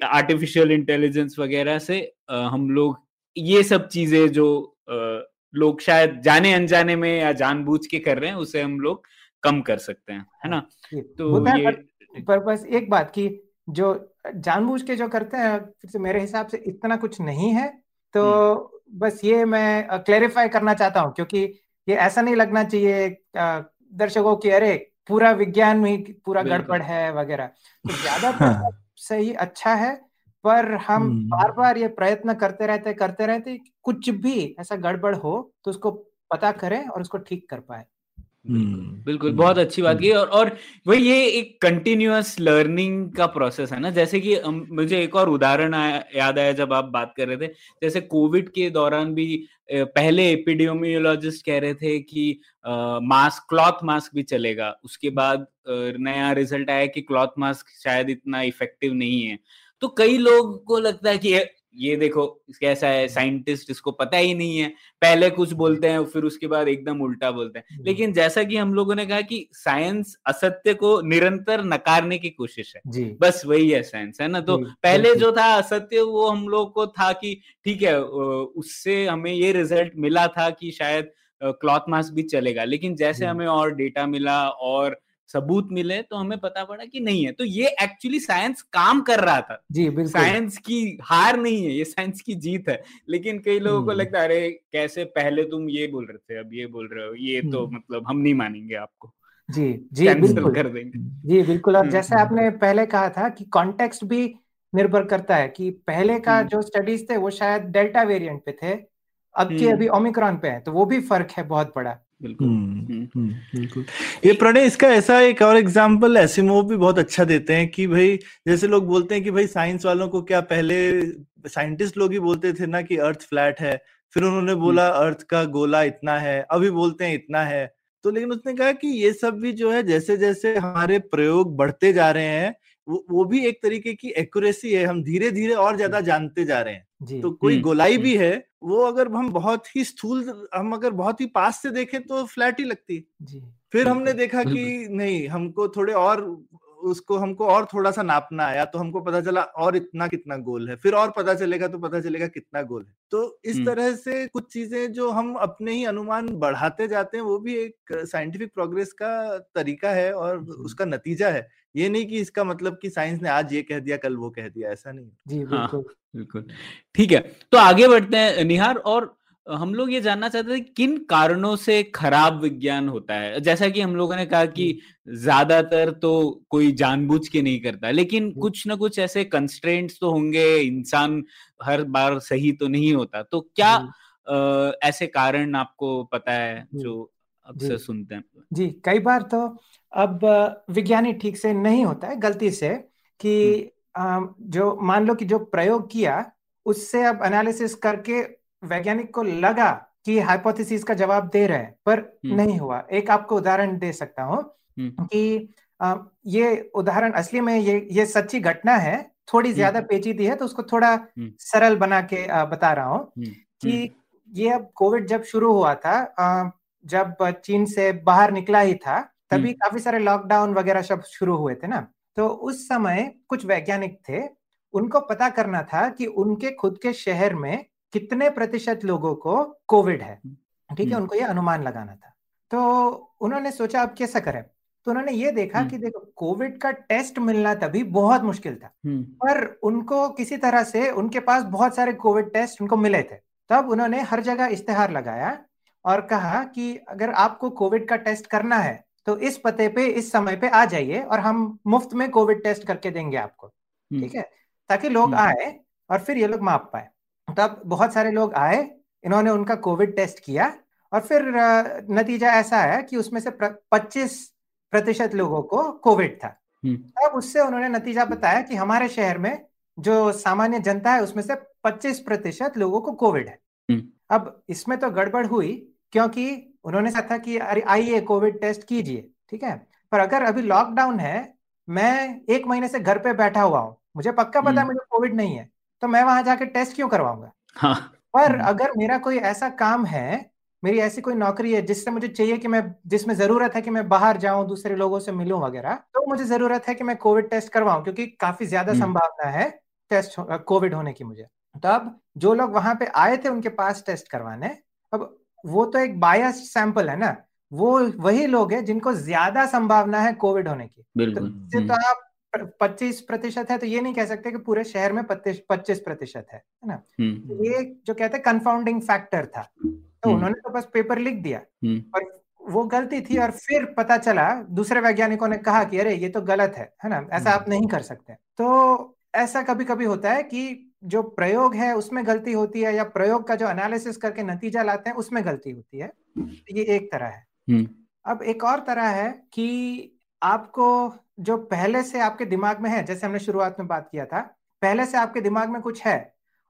S1: आर्टिफिशियल इंटेलिजेंस वगैरह से अ, हम लोग ये सब चीज़ें जो अ, लोग शायद जाने अनजाने में या जानबूझ के कर रहे हैं उसे हम लोग कम कर सकते हैं है ना? तो ये
S4: पर, पर बस एक बात कि जो जानबूझ के जो करते हैं फिर से मेरे हिसाब से इतना कुछ नहीं है। तो बस ये मैं क्लेरिफाई करना चाहता हूँ क्योंकि ये ऐसा नहीं लगना चाहिए दर्शकों की अरे पूरा विज्ञान में पूरा गड़बड़ है वगैरह। तो ज़्यादातर
S3: हाँ।
S4: सही अच्छा है पर हम
S3: हम्म।
S4: बार बार ये प्रयत्न करते रहते करते रहते कुछ भी ऐसा गड़बड़ हो तो उसको पता करें और उसको ठीक कर पाए।
S1: हम्म, बिल्कुल बहुत अच्छी बात की और और वही ये एक कंटिन्यूअस लर्निंग का प्रोसेस है ना जैसे कि मुझे एक और उदाहरण याद आया जब आप बात कर रहे थे जैसे कोविड के दौरान भी पहले एपिडियोमियोलॉजिस्ट कह रहे थे कि मास्क क्लॉथ मास्क भी चलेगा उसके बाद नया रिज़ल्ट आया कि क्लॉथ मास्क शायद इतना इफ़ेक्टिव नहीं है। तो कई लोग को लगता है कि ये देखो कैसा है साइंटिस्ट इसको पता ही नहीं है। पहले कुछ बोलते हैं फिर उसके बाद एकदम उल्टा बोलते हैं। हम्म। लेकिन जैसा कि हम लोगों ने कहा कि साइंस असत्य को निरंतर नकारने की कोशिश है। जी। बस वही है साइंस है ना? तो पहले जो था असत्य वो हम लोग को था कि ठीक है उससे हमें ये रिज़ल्ट मिला था कि शायद क्लॉथ मास्क भी चलेगा। लेकिन जैसे हमें और डेटा मिला और सबूत मिले तो हमें पता पड़ा कि नहीं है। तो ये एक्चुअली साइंस काम कर रहा था।
S4: जी बिल्कुल।
S1: साइंस की हार नहीं है ये साइंस की जीत है। लेकिन कई लोगों को हम्म। लगता है अरे कैसे पहले तुम ये बोल रहे थे अब ये बोल रहे हो ये तो हम्म। मतलब हम नहीं मानेंगे आपको।
S4: जी जी बिल्कुल। कर देंगे। जी बिल्कुल। और जैसे हम्म। आपने पहले कहा था कि कॉन्टेक्स्ट भी निर्भर करता है कि पहले का जो स्टडीज़ थे वो शायद डेल्टा वेरिएंट पे थे अब के अभी ओमिक्रॉन पे है तो वो भी फ़र्क है बहुत बड़ा।
S3: बिल्कुल। हम्म, हम्म, बिल्कुल। ये प्रणय इसका ऐसा एक और एग्जांपल एसिमोव भी बहुत अच्छा देते हैं कि भाई जैसे लोग बोलते हैं कि भाई साइंस वालों को क्या पहले साइंटिस्ट लोग ही बोलते थे ना कि अर्थ फ्लैट है फिर उन्होंने बोला अर्थ का गोला इतना है अभी बोलते हैं इतना है। तो लेकिन उसने कहा कि ये सब भी जो है जैसे जैसे हमारे प्रयोग बढ़ते जा रहे हैं वो वो भी एक तरीके की एक्यूरेसी है हम धीरे धीरे और ज़्यादा जानते जा रहे हैं। तो कोई गोलाई भी है वो अगर हम बहुत ही स्थूल हम अगर बहुत ही पास से देखें तो फ्लैट ही लगती जी फिर हमने देखा कि नहीं हमको थोड़े और उसको हमको और थोड़ा सा नापना आया तो हमको पता चला और इतना कितना गोल है। फिर और पता चलेगा तो पता चलेगा कितना गोल है। तो इस तरह से कुछ चीज़ें जो हम अपने ही अनुमान बढ़ाते जाते हैं वो भी एक साइंटिफिक प्रोग्रेस का तरीका है और उसका नतीजा है। ये नहीं कि इसका मतलब कि साइंस ने आज ये कह दिया कल वो कह दिया ऐसा नहीं
S4: जी हाँ, बिल्कुल।
S1: हाँ, बिल्कुल। ठीक है तो आगे बढ़ते हैं निहार और हम लोग ये जानना चाहते थे किन कारणों से खराब विज्ञान होता है? जैसा कि हम लोगों ने कहा कि ज़्यादातर तो कोई जानबूझ के नहीं करता लेकिन कुछ ना कुछ ऐसे कंस्ट्रेंट्स तो होंगे इंसान हर बार सही तो नहीं होता। तो क्या आ, ऐसे कारण आपको पता है जो अक्सर सुनते हैं।
S4: जी कई बार तो अब विज्ञानी ठीक से नहीं होता है गलती से कि जो। मान लो कि जो प्रयोग किया उससे अब एनालिसिस करके वैज्ञानिक को लगा कि हाइपोथेसिस का जवाब दे रहे हैं पर नहीं हुआ। एक आपको उदाहरण दे सकता हूँ कि ये उदाहरण असली में ये ये सच्ची घटना है थोड़ी ज़्यादा पेचीदी है तो उसको थोड़ा सरल बना के बता रहा हूँ कि ये अब कोविड जब शुरू हुआ था जब चीन से बाहर निकला ही था तभी काफ़ी सारे लॉकडाउन वगैरह सब शुरू हुए थे ना। तो उस समय कुछ वैज्ञानिक थे उनको पता करना था कि उनके खुद के शहर में कितने प्रतिशत लोगों को कोविड है। ठीक है हम्म। उनको ये अनुमान लगाना था। तो उन्होंने सोचा अब कैसा करें? तो उन्होंने ये देखा हम्म। कि देखो कोविड का टेस्ट मिलना तभी बहुत मुश्किल था। हम्म। पर उनको किसी तरह से उनके पास बहुत सारे कोविड टेस्ट उनको मिले थे। तब उन्होंने हर जगह इश्तेहार लगाया और कहा कि अगर आपको कोविड का टेस्ट करना है तो इस पते पे इस समय पे आ जाइए और हम मुफ़्त में कोविड टेस्ट करके देंगे आपको। ठीक है? ताकि लोग आए और फिर ये लोग माप पाए। तब बहुत सारे लोग आए इन्होंने उनका कोविड टेस्ट किया और फिर नतीजा ऐसा है कि उसमें से पच्चीस प्रतिशत लोगों को कोविड था। हम्म। तब उससे उन्होंने नतीजा बताया कि हमारे शहर में जो सामान्य जनता है उसमें से 25 प्रतिशत लोगों को कोविड है। हम्म। अब इसमें तो गड़बड़ हुई क्योंकि उन्होंने कहा था कि अरे आइए कोविड टेस्ट कीजिए ठीक है पर अगर अभी लॉकडाउन है मैं एक महीने से घर पे बैठा हुआ हूँ मुझे पक्का पता है हम्म। मुझे कोविड नहीं है तो मैं वहाँ जाके टेस्ट क्यों करवाऊँगा हाँ। पर हम्म। अगर मेरा कोई ऐसा काम है मेरी ऐसी कोई नौकरी है जिससे मुझे चाहिए कि मैं जिसमें ज़रूरत है कि मैं बाहर जाऊँ दूसरे लोगों से मिलूं वगैरह तो मुझे ज़रूरत है कि मैं कोविड टेस्ट करवाऊं क्योंकि काफ़ी ज़्यादा हम्म। संभावना है टेस्ट कोविड होने की मुझे तो अब जो लोग वहाँ पे आए थे उनके पास टेस्ट करवाने अब वो तो एक बायस्ड सैंपल है ना? वो वही लोग हैं जिनको ज़्यादा संभावना है कोविड होने की।
S1: बिल्कुल।
S4: तो, तो आप पच्चीस प्रतिशत है तो ये नहीं कह सकते कि पूरे शहर में पच्चीस प्रतिशत है ना? हम्म। तो ये जो कहते हैं कंफाउंडिंग फैक्टर था तो हम्म। उन्होंने तो बस पेपर लिख दिया। हम्म। और वो गलती थी और फिर पता चला दूसरे वैज्ञानिकों ने कहा कि अरे ये तो गलत है है ना? ऐसा आप नहीं कर सकते। तो ऐसा कभी कभी होता है कि जो प्रयोग है उसमें गलती होती है या प्रयोग का जो एनालिसिस करके नतीजा लाते हैं उसमें गलती होती है। ये एक तरह है। अब एक और तरह है कि आपको जो पहले से आपके दिमाग में है जैसे हमने शुरुआत में बात किया था पहले से आपके दिमाग में कुछ है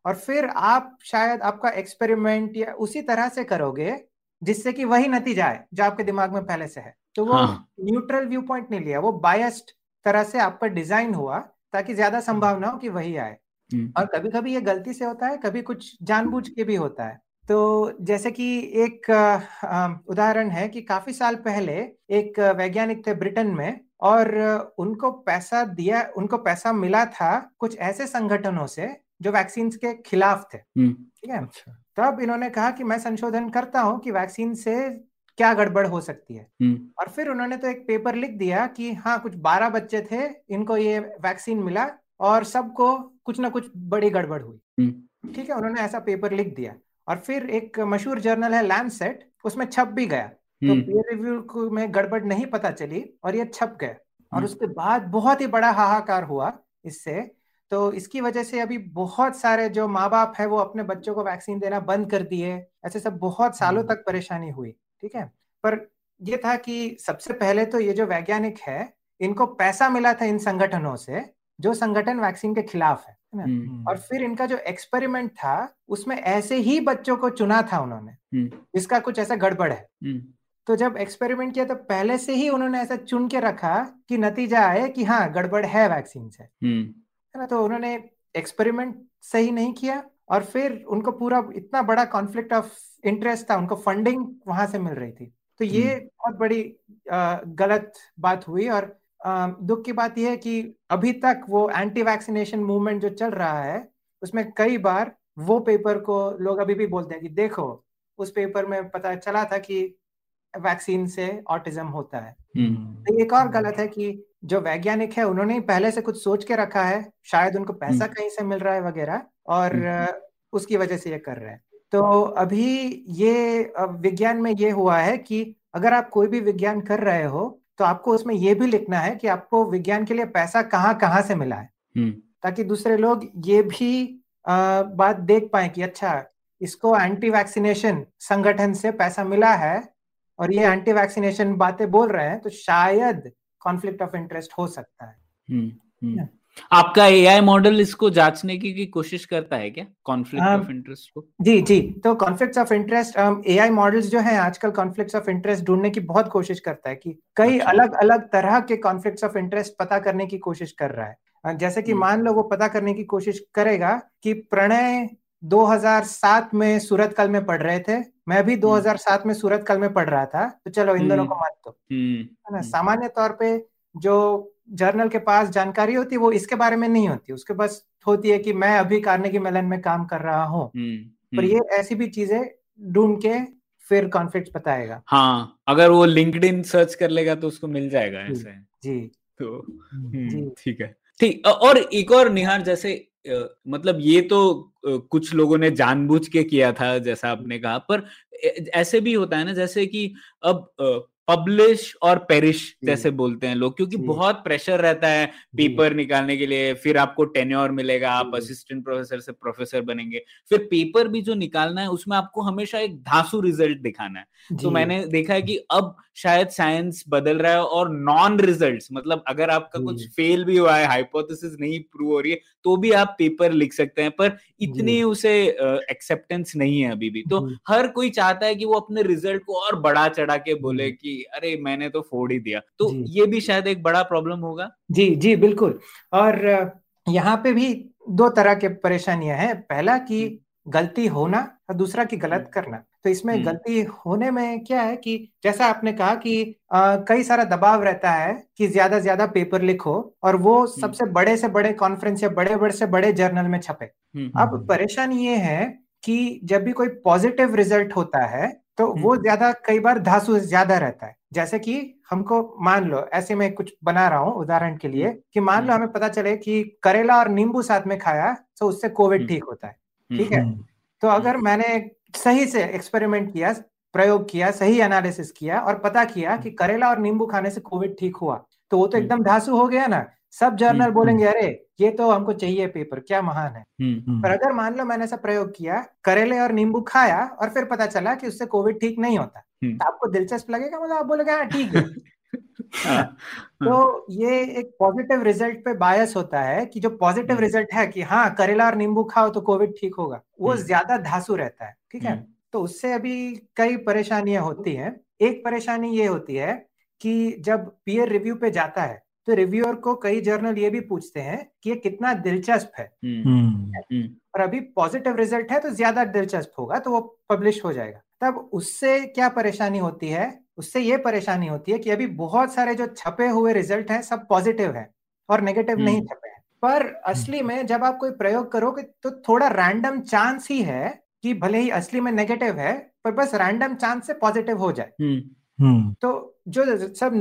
S4: और फिर आप शायद आपका एक्सपेरिमेंट या उसी तरह से करोगे जिससे कि वही नतीजा आए जो आपके दिमाग में पहले से है। तो वो। न्यूट्रल व्यू पॉइंट नहीं लिया वो बायस्ड तरह से आप पर डिज़ाइन हुआ ताकि ज़्यादा संभावना हो कि वही आए।
S1: हम्म,
S4: और कभी कभी ये गलती से होता है कभी कुछ जानबूझ के भी होता है। तो जैसे कि एक उदाहरण है कि काफ़ी साल पहले एक वैज्ञानिक थे ब्रिटेन में और उनको पैसा दिया उनको पैसा मिला था कुछ ऐसे संगठनों से जो वैक्सीन के खिलाफ थे।
S1: हम्म,
S4: ठीक है?
S3: अच्छा।
S4: तब इन्होंने कहा कि मैं संशोधन करता हूँ कि वैक्सीन से क्या गड़बड़ हो सकती है?
S1: हम्म,
S4: और फिर उन्होंने तो एक पेपर लिख दिया कि हाँ कुछ बारह बच्चे थे इनको ये वैक्सीन मिला और सबको कुछ ना कुछ बड़ी गड़बड़ हुई।
S1: हम्म,
S4: ठीक है उन्होंने ऐसा पेपर लिख दिया। और फिर एक मशहूर जर्नल है लैंडसेट उसमें छप भी गया। तो
S1: हम्म,
S4: पीयर रिव्यू में गड़बड़ नहीं पता चली और ये छप गए और
S1: हम्म।
S4: उसके बाद बहुत ही बड़ा हाहाकार हुआ इससे। तो इसकी वजह से अभी बहुत सारे जो माँ बाप है वो अपने बच्चों को वैक्सीन देना बंद कर दिए। ऐसे सब बहुत सालों
S3: हम्म।
S4: तक परेशानी हुई। ठीक है? पर ये था कि सबसे पहले तो ये जो वैज्ञानिक है इनको पैसा मिला था इन संगठनों से जो संगठन वैक्सीन के खिलाफ है ना?
S1: हम्म,
S4: और फिर इनका जो एक्सपेरिमेंट था उसमें ऐसे ही बच्चों को चुना था उन्होंने
S1: हम्म,
S4: जिसका कुछ ऐसा गड़बड़ है।
S1: हम्म,
S4: तो जब एक्सपेरिमेंट किया तो पहले से ही उन्होंने ऐसा चुन के रखा कि नतीजा आए कि हाँ गड़बड़ है वैक्सीन से।
S1: हम्म,
S4: है ना? तो उन्होंने एक्सपेरिमेंट सही नहीं किया और फिर उनको पूरा इतना बड़ा कॉन्फ्लिक्ट ऑफ़ इंटरेस्ट था उनको फंडिंग वहाँ से मिल रही थी। तो ये
S1: हम्म।
S4: बहुत बड़ी गलत बात हुई और दुख की बात यह है कि अभी तक वो एंटी वैक्सीनेशन मूवमेंट जो चल रहा है उसमें कई बार वो पेपर को लोग अभी भी बोलते हैं कि देखो उस पेपर में पता चला था कि वैक्सीन से ऑटिज्म होता है।
S1: हम्म,
S4: तो एक और गलत है कि जो वैज्ञानिक है उन्होंने ही पहले से कुछ सोच के रखा है शायद उनको पैसा
S1: हम्म।
S4: कहीं से मिल रहा है वगैरह और
S1: हम्म।
S4: उसकी वजह से ये कर रहे हैं तो अभी ये विज्ञान में ये हुआ है कि अगर आप कोई भी विज्ञान कर रहे हो तो आपको उसमें ये भी लिखना है कि आपको विज्ञान के लिए पैसा कहाँ कहाँ से मिला है
S1: हम्म,
S4: ताकि दूसरे लोग ये भी बात देख पाए कि अच्छा इसको एंटी वैक्सीनेशन संगठन से पैसा मिला है और ये एंटी वैक्सीनेशन बातें बोल रहे हैं तो शायद कॉन्फ्लिक्ट ऑफ़ इंटरेस्ट हो सकता है
S1: हम्म, हम्म। आपका एआई मॉडल इसको जांचने की, की कोशिश करता है क्या कॉन्फ्लिक्ट। ऑफ़ इंटरेस्ट को
S4: जी जी तो conflicts of interest AI models जो है आजकल कॉन्फ्लिक्ट्स ऑफ़ इंटरेस्ट ढूँढने की बहुत कोशिश करता है कि कई
S1: अच्छा।
S4: अलग अलग तरह के कॉन्फ्लिक्ट ऑफ़ इंटरेस्ट पता करने की कोशिश कर रहा है जैसे कि। मान लो वो पता करने की कोशिश करेगा कि प्रणय 2007 में सूरत कल में पढ़ रहे थे मैं भी 2007 में सूरत कल में पढ़ रहा था तो चलो इन दोनों को
S1: हम्म।
S4: मान दो
S1: हम्म,
S4: है ना
S1: हम्म।
S4: सामान्य तौर पे जो जर्नल के पास जानकारी होती है वो इसके बारे में नहीं होती उसके बस होती है कि मैं अभी कार्नेगी मेलन में काम कर रहा हूँ
S1: हम्म,
S4: पर
S1: हम्म।
S4: ये ऐसी भी चीज़ें ढूंढ के फिर कॉन्फ्लिक्ट बताएगा
S1: हाँ अगर वो लिंक्डइन सर्च कर लेगा तो उसको मिल जाएगा। ऐसे
S4: जी
S1: तो हम्म। ठीक है ठीक और एक और निहार जैसे मतलब ये तो कुछ लोगों ने जानबूझ के किया था जैसा आपने कहा पर ऐसे भी होता है ना जैसे कि अब पब्लिश और पेरिश जैसे बोलते हैं लोग क्योंकि बहुत प्रेशर रहता है पेपर निकालने के लिए फिर आपको टेन्योर मिलेगा आप असिस्टेंट प्रोफेसर से प्रोफेसर बनेंगे। फिर पेपर भी जो निकालना है उसमें आपको हमेशा एक धांसू रिज़ल्ट दिखाना है। तो मैंने देखा है कि अब शायद साइंस बदल रहा है और नॉन रिज़ल्ट मतलब अगर आपका कुछ फेल भी हुआ है हाइपोथेसिस नहीं प्रूव हो रही है तो भी आप पेपर लिख सकते हैं पर इतनी उसे एक्सेप्टेंस नहीं है अभी भी। तो हर कोई चाहता है कि वो अपने रिज़ल्ट को और बढ़ा चढ़ा के बोले
S4: जी।
S1: कि अरे मैंने तो फोड़ ही दिया तो
S4: जी।
S1: ये भी शायद एक बड़ा प्रॉब्लम होगा
S4: जी जी बिल्कुल और यहाँ पे भी दो तरह के परेशानियाँ हैं पहला कि गलती होना और दूसरा कि गलत। करना तो इसमें
S1: हम्म।
S4: गलती होने में क्या है कि जैसा आपने कहा कि अ, कई सारा दबाव रहता है कि ज़्यादा ज़्यादा पेपर लिखो और वो सबसे बड़े से बड़े कॉन्फ्रेंस या बड़े बड़े से बड़े जर्नल में छपे
S1: हम्म,
S4: अब
S3: हम्म।
S4: परेशानी ये है कि जब भी कोई पॉजिटिव रिज़ल्ट होता है तो वो
S3: हम्म।
S4: ज़्यादा कई बार धासु ज़्यादा रहता है जैसे कि हमको मान लो ऐसे में कुछ बना रहा हूँ उदाहरण के लिए कि मान लो
S1: हम्म।
S4: हमें पता चले कि करेला और नींबू साथ में खाया तो उससे कोविड
S1: हम्म।
S4: ठीक होता है
S1: हम्म,
S4: ठीक है
S3: हम्म,
S4: तो अगर मैंने सही से एक्सपेरिमेंट किया प्रयोग किया सही एनालिसिस किया और पता किया कि करेला और नींबू खाने से कोविड ठीक हुआ तो वो तो
S1: हम्म।
S4: एकदम धासु हो गया ना सब जर्नल
S1: हम्म,
S4: बोलेंगे अरे ये तो हमको चाहिए पेपर क्या महान है
S1: हम्म,
S3: हम्म,
S4: पर अगर मान लो मैंने ऐसा प्रयोग किया करेले और नींबू खाया और फिर पता चला कि उससे कोविड ठीक नहीं होता
S1: हम्म।
S4: तो आपको दिलचस्प लगेगा मतलब आप बोलोगे हाँ ठीक है [LAUGHS]
S1: हाँ,
S4: तो ये एक पॉजिटिव रिज़ल्ट पे बायस होता है कि जो पॉजिटिव
S1: हम्म।
S4: रिज़ल्ट है कि हाँ करेला और नींबू खाओ तो कोविड ठीक होगा वो
S1: हम्म।
S4: ज़्यादा धासु रहता है ठीक है
S1: हम्म।
S4: तो उससे अभी कई परेशानियाँ होती हैं एक परेशानी ये होती है कि जब पीयर रिव्यू पे जाता है तो रिव्यूअर को कई जर्नल ये भी पूछते हैं कि ये कितना दिलचस्प है।
S1: हम्म,
S3: हम्म।
S1: हम्म,
S4: और अभी पॉजिटिव रिज़ल्ट है तो ज़्यादा दिलचस्प होगा तो वो पब्लिश हो जाएगा। तब उससे क्या परेशानी होती है? उससे ये परेशानी होती है कि अभी बहुत सारे जो छपे हुए रिज़ल्ट हैं सब पॉजिटिव है और नेगेटिव नहीं। छपे हैं। पर असली में जब आप कोई प्रयोग करोगे तो थोड़ा रैंडम चांस ही है कि भले ही असली में नेगेटिव है पर बस रैंडम चांस से पॉजिटिव हो जाए। तो जो सब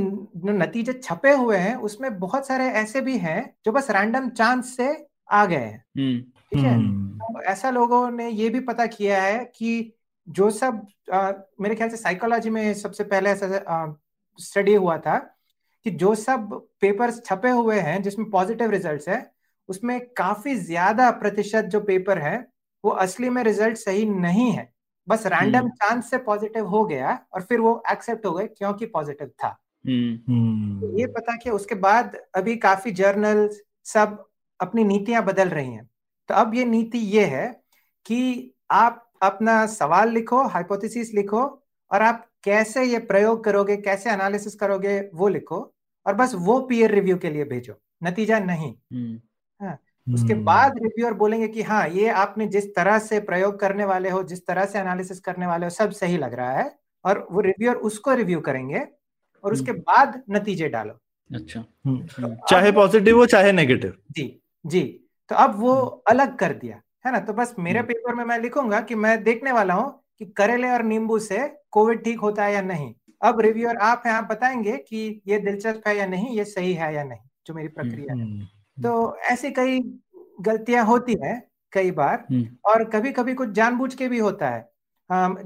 S4: नतीजे छपे हुए हैं उसमें बहुत सारे ऐसे भी हैं जो बस रैंडम चांस से आ गए हैं।
S1: हम्म,
S4: ठीक है? तो ऐसा लोगों ने ये भी पता किया है कि जो सब अ, मेरे ख्याल से साइकोलॉजी में सबसे पहले ऐसा स्टडी हुआ था कि जो सब पेपर्स छपे हुए हैं जिसमें पॉजिटिव रिजल्ट्स है उसमें काफ़ी ज़्यादा प्रतिशत जो पेपर है वो असली में रिज़ल्ट सही नहीं है। बस रैंडम
S1: हम्म।
S4: चांस से पॉजिटिव हो गया और फिर वो एक्सेप्ट हो गए क्योंकि पॉजिटिव था।
S1: हम्म,
S3: हम्म।
S4: ये पता किया उसके बाद अभी काफ़ी जर्नल सब अपनी नीतियाँ बदल रही हैं। तो अब ये नीति ये है कि आप अपना सवाल लिखो हाइपोथेसिस लिखो और आप कैसे ये प्रयोग करोगे कैसे एनालिसिस करोगे वो लिखो और बस वो पीयर रिव्यू के लिए भेजो। नतीजा नहीं।
S1: हम्म,
S4: उसके
S3: हम्म,
S4: बाद रिव्यूअर बोलेंगे कि हाँ ये आपने जिस तरह से प्रयोग करने वाले हो जिस तरह से एनालिसिस करने वाले हो सब सही लग रहा है और वो रिव्यूअर उसको रिव्यू करेंगे और उसके बाद नतीजे डालो।
S1: अच्छा।
S3: हम्म।
S1: हम्म,
S3: चाहे पॉजिटिव हो चाहे नेगेटिव
S4: जी जी। तो अब वो अलग कर दिया है ना? तो बस मेरे
S1: हम्म।
S4: पेपर में मैं लिखूँगा कि मैं देखने वाला हूँ कि करेले और नींबू से कोविड ठीक होता है या नहीं। अब रिव्यूअर आप हैं आप बताएँगे कि ये दिलचस्प है या नहीं ये सही है या नहीं जो मेरी प्रक्रिया है।
S3: हम्म,
S4: तो ऐसी कई गलतियाँ होती हैं कई बार
S1: हम्म,
S4: और कभी कभी कुछ जानबूझ के भी होता है।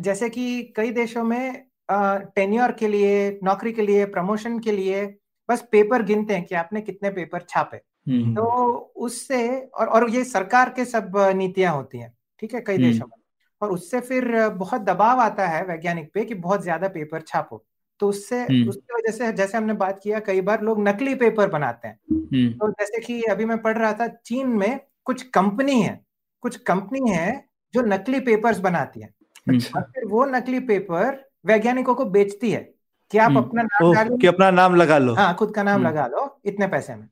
S4: जैसे कि कई देशों में टेन्योर के लिए नौकरी के लिए प्रमोशन के लिए बस पेपर गिनते हैं कि आपने कितने पेपर छापे।
S1: हम्म,
S4: तो उससे और और ये सरकार के सब नीतियाँ होती हैं ठीक है कई
S1: हम्म।
S4: देशों में। और उससे फिर बहुत दबाव आता है वैज्ञानिक पे कि बहुत ज़्यादा पेपर छापो। तो उससे
S1: हम्म।
S4: उसकी वजह से जैसे हमने बात किया कई बार लोग नकली पेपर बनाते हैं।
S1: हम्म,
S4: तो जैसे कि अभी मैं पढ़ रहा था चीन में कुछ कंपनी है कुछ कंपनी है जो नकली पेपर्स बनाती है।
S1: हम्म,
S4: और फिर वो नकली पेपर वैज्ञानिकों को बेचती है कि आप। अपना नाम
S3: कि अपना नाम लगा लो।
S4: हाँ खुद का नाम। लगा लो इतने पैसे में।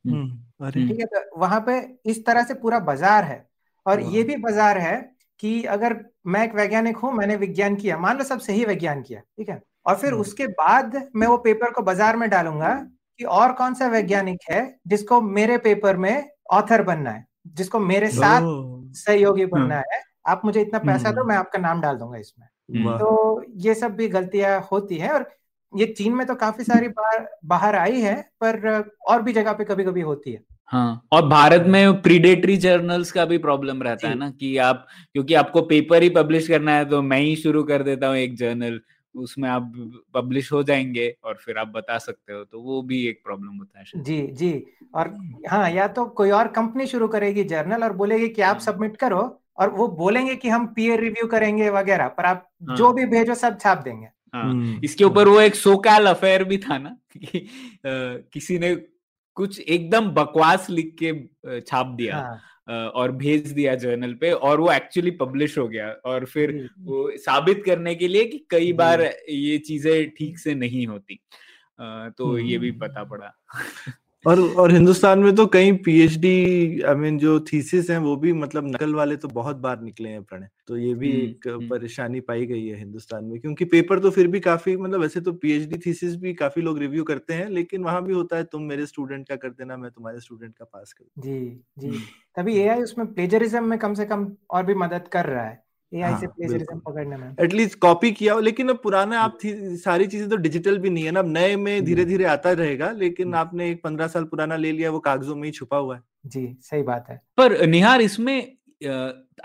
S3: अरे।
S4: ठीक है तो वहाँ पे इस तरह से पूरा बाज़ार है। और ये भी बाज़ार है कि अगर मैं एक वैज्ञानिक हूँ मैंने विज्ञान किया मान लो सब सही विज्ञान किया ठीक है? और फिर
S3: हम्म।
S4: उसके बाद मैं वो पेपर को बाज़ार में डालूँगा कि और कौन सा वैज्ञानिक है जिसको मेरे पेपर में ऑथर बनना है जिसको मेरे साथ सहयोगी बनना है। आप मुझे इतना पैसा दो
S3: हम्म।
S4: मैं आपका नाम डाल दूँगा इसमें। तो ये सब भी गलतियाँ होती है और ये चीन में तो काफ़ी सारी बार बाहर आई है पर और भी जगह पे कभी कभी होती है।
S1: हाँ और भारत में प्रीडेटरी जर्नल्स का भी प्रॉब्लम रहता है ना कि आप क्योंकि आपको पेपर ही पब्लिश करना है तो मैं ही शुरू कर देता हूँ एक जर्नल उसमें आप पब्लिश हो जाएँगे और फिर आप बता सकते हो तो वो भी एक प्रॉब्लम होता है
S4: जी जी। और हाँ या तो कोई और कंपनी शुरू करेगी जर्नल और बोलेगी कि आप
S1: हाँ।
S4: सबमिट करो और वो बोलेंगे कि हम पीयर रिव्यू करेंगे वगैरह पर आप
S1: हाँ।
S4: जो भी भेजो सब छाप देंगे।
S1: हाँ
S3: हम्म,
S1: इसके ऊपर वो एक सोकाल अफेयर भी था ना [LAUGHS] कि अ, किसी ने कुछ एकदम बकवास लिख के छाप दिया।
S4: हाँ।
S1: और भेज दिया जर्नल पे और वो एक्चुअली पब्लिश हो गया। और फिर वो साबित करने के लिए कि कई बार ये चीज़ें ठीक से नहीं होती। तो ये भी
S3: हम्म।
S1: पता पड़ा। [LAUGHS]
S3: और और हिंदुस्तान में तो कई पीएचडी आई मीन जो थीसिस हैं वो भी मतलब नकल वाले तो बहुत बार निकले हैं प्रणय तो ये भी
S1: हम्म,
S3: एक
S1: हम्म।
S3: परेशानी पाई गई है हिंदुस्तान में क्योंकि पेपर तो फिर भी काफ़ी मतलब वैसे तो पीएचडी थीसिस भी काफ़ी लोग रिव्यू करते हैं लेकिन वहाँ भी होता है तुम मेरे स्टूडेंट का कर देना मैं तुम्हारे स्टूडेंट का पास कर
S4: जी जी
S1: हम्म।
S4: तभी एआई उसमें प्लेजरिज्म में कम से कम और भी मदद कर रहा है
S3: हाँ,
S4: प्लेजरिज्म
S3: बिल्कुल।
S4: पकड़ने में।
S3: एटलीस्ट कॉपी किया लेकिन अब पुराना आप सारी चीज़ें तो डिजिटल भी नहीं है ना अब नए में धीरे धीरे आता रहेगा लेकिन
S4: हम्म।
S3: आपने एक पंद्रह साल पुराना ले लिया वो कागजों में ही छुपा हुआ है।
S4: जी सही बात है।
S1: पर निहार इसमें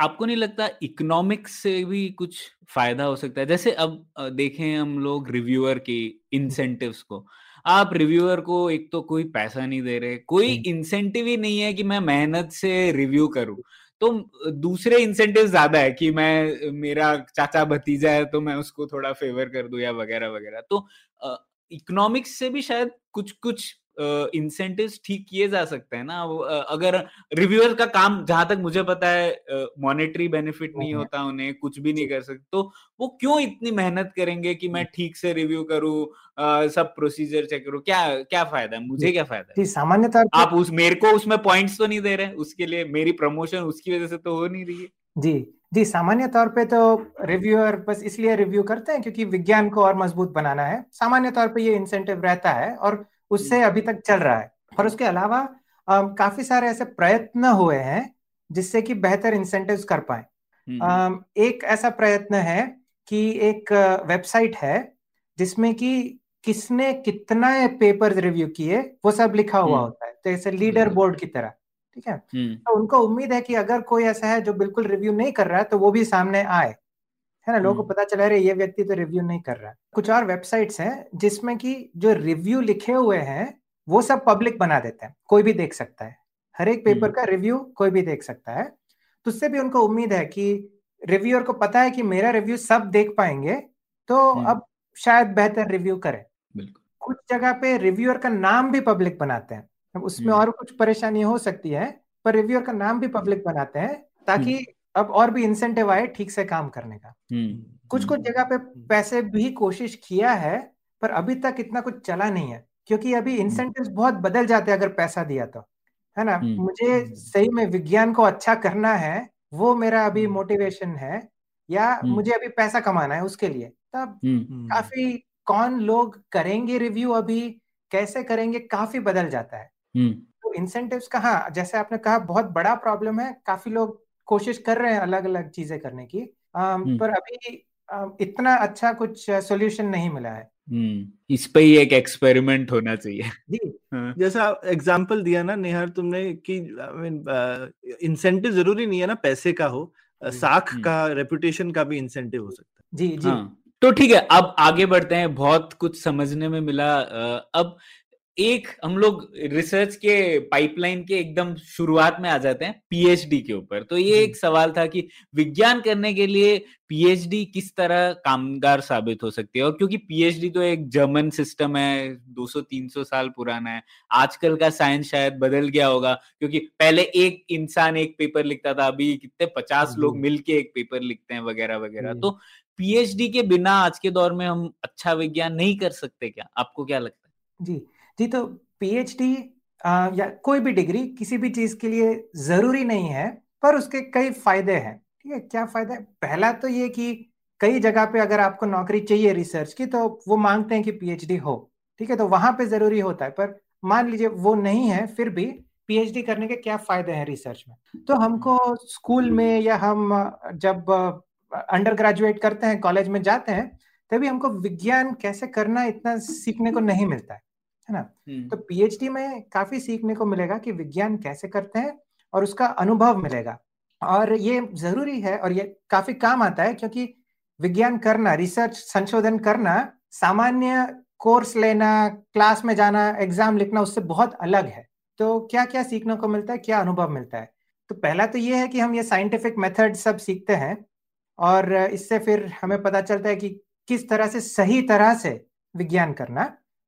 S1: आपको नहीं लगता इकोनॉमिक्स से भी कुछ फ़ायदा हो सकता है? जैसे अब देखें हम लोग रिव्यूअर की इंसेंटिव्स को। आप रिव्यूअर को एक तो कोई पैसा नहीं दे रहे कोई
S3: हम्म।
S1: इंसेंटिव ही नहीं है कि मैं मेहनत से रिव्यू करूँ। तो दूसरे इंसेंटिव ज़्यादा है कि मैं, मेरा चाचा भतीजा है तो मैं उसको थोड़ा फेवर कर दू या वगैरह वगैरह। तो इकोनॉमिक्स से भी शायद कुछ कुछ इंसेंटिव्स ठीक किए जा सकते हैं ना अगर रिव्यूअर का काम जहाँ तक मुझे पता है मॉनेटरी बेनिफिट नहीं होता उन्हें कुछ भी नहीं कर सकते तो वो क्यों इतनी मेहनत करेंगे कि मैं ठीक से रिव्यू करूँ सब प्रोसीजर चेक करूँ? क्या क्या फ़ायदा है? मुझे क्या फ़ायदा
S4: है? सामान्य तौर
S1: आप उस मेरे को उसमें पॉइंट्स तो नहीं दे रहे उसके लिए मेरी प्रमोशन उसकी वजह से तो हो नहीं रही है।
S4: जी जी सामान्य तौर पे तो रिव्यूअर बस इसलिए रिव्यू करते हैं क्योंकि विज्ञान को और मज़बूत बनाना है। सामान्य तौर पे ये इंसेंटिव रहता है और उससे अभी तक चल रहा है और उसके अलावा काफ़ी सारे ऐसे प्रयत्न हुए हैं जिससे कि बेहतर इंसेंटिव्स कर पाए हम्म। एक ऐसा प्रयत्न है कि एक वेबसाइट है जिसमें कि किसने कितना पेपर रिव्यू किए वो सब लिखा हुआ हम्म। होता है तो ऐसे लीडर बोर्ड की तरह ठीक है हम्म। तो उनको उम्मीद है कि अगर कोई ऐसा है जो बिल्कुल रिव्यू नहीं कर रहा है तो वो भी सामने आए है ना लोगों को पता चला रहे ये व्यक्ति तो रिव्यू नहीं कर रहा। है कुछ और वेबसाइट्स हैं जिसमें कि जो रिव्यू लिखे हुए हैं वो सब पब्लिक बना देते हैं। कोई भी देख सकता है। हर एक पेपर का रिव्यू कोई भी देख सकता है। तो उससे भी उनको उम्मीद है कि रिव्यूअर को पता है कि मेरा रिव्यू सब देख पाएँगे तो अब शायद बेहतर रिव्यू करें। कुछ जगह पे रिव्यूअर का नाम भी पब्लिक बनाते हैं। उसमें और कुछ परेशानी हो सकती है पर रिव्यूअर का नाम भी पब्लिक बनाते हैं ताकि अब और भी इंसेंटिव आए ठीक से काम करने का। कुछ कुछ जगह पे पैसे भी कोशिश किया है पर अभी तक इतना कुछ चला नहीं है क्योंकि अभी इंसेंटिव बहुत बदल जाते हैं अगर पैसा दिया तो है ना? मुझे सही में विज्ञान को अच्छा करना है वो मेरा अभी मोटिवेशन है या मुझे अभी पैसा कमाना है उसके लिए। तब काफ़ी कौन लोग करेंगे रिव्यू अभी कैसे करेंगे काफ़ी बदल जाता है। तो इंसेंटिव्स का हाँ जैसे आपने कहा बहुत बड़ा प्रॉब्लम है काफ़ी लोग कोशिश कर रहे हैं अलग अलग चीज़ें करने की आ, पर अभी आ, इतना अच्छा कुछ सोल्यूशन नहीं मिला है।
S1: इस पे ही एक एक्सपेरिमेंट होना चाहिए।
S3: जी। हाँ। जैसा एग्जांपल दिया ना निहार तुमने कि इंसेंटिव ज़रूरी नहीं है ना पैसे का हो साख का रेपुटेशन का भी इंसेंटिव हो सकता है।
S4: जी जी। हाँ,
S1: तो ठीक है अब आगे बढ़ते हैं बहुत कुछ समझने में मिला अब एक हम लोग रिसर्च के पाइपलाइन के एकदम शुरुआत में आ जाते हैं पीएचडी के ऊपर। तो ये एक सवाल था कि विज्ञान करने के लिए पीएचडी किस तरह कामगार साबित हो सकती है? और क्योंकि पीएचडी तो एक जर्मन सिस्टम है 200-300 साल पुराना है। आजकल का साइंस शायद बदल गया होगा क्योंकि पहले एक इंसान एक पेपर लिखता था अभी कितने पचास लोग मिलके एक पेपर लिखते हैं वगैरह वगैरह। तो पीएचडी के बिना आज के दौर में हम अच्छा विज्ञान नहीं कर सकते क्या? आपको क्या लगता
S4: है? जी। जी तो पीएचडी या कोई भी डिग्री किसी भी चीज़ के लिए ज़रूरी नहीं है, पर उसके कई फ़ायदे हैं, ठीक है? क्या फ़ायदा? है पहला तो ये कि कई जगह पे अगर आपको नौकरी चाहिए रिसर्च की तो वो मांगते हैं कि पीएचडी हो, ठीक है? तो वहाँ पे ज़रूरी होता है, पर मान लीजिए वो नहीं है, फिर भी पीएचडी करने के क्या फ़ायदे हैं रिसर्च में? तो हमको स्कूल में या हम जब अंडर ग्रेजुएट करते हैं, कॉलेज में जाते हैं, तभी हमको विज्ञान कैसे करना इतना सीखने को नहीं मिलता है। है ना? तो पीएचडी में काफ़ी सीखने को मिलेगा कि विज्ञान कैसे करते हैं और उसका अनुभव मिलेगा। और ये ज़रूरी है और ये काफ़ी काम आता है क्योंकि विज्ञान करना रिसर्च संशोधन करना सामान्य कोर्स लेना क्लास में जाना एग्ज़ाम लिखना उससे बहुत अलग है। तो क्या क्या सीखने को मिलता है क्या अनुभव मिलता है? तो पहला तो ये है कि हम ये साइंटिफिक मेथड सब सीखते हैं और इससे फिर हमें पता चलता है कि किस तरह से सही तरह से विज्ञान करना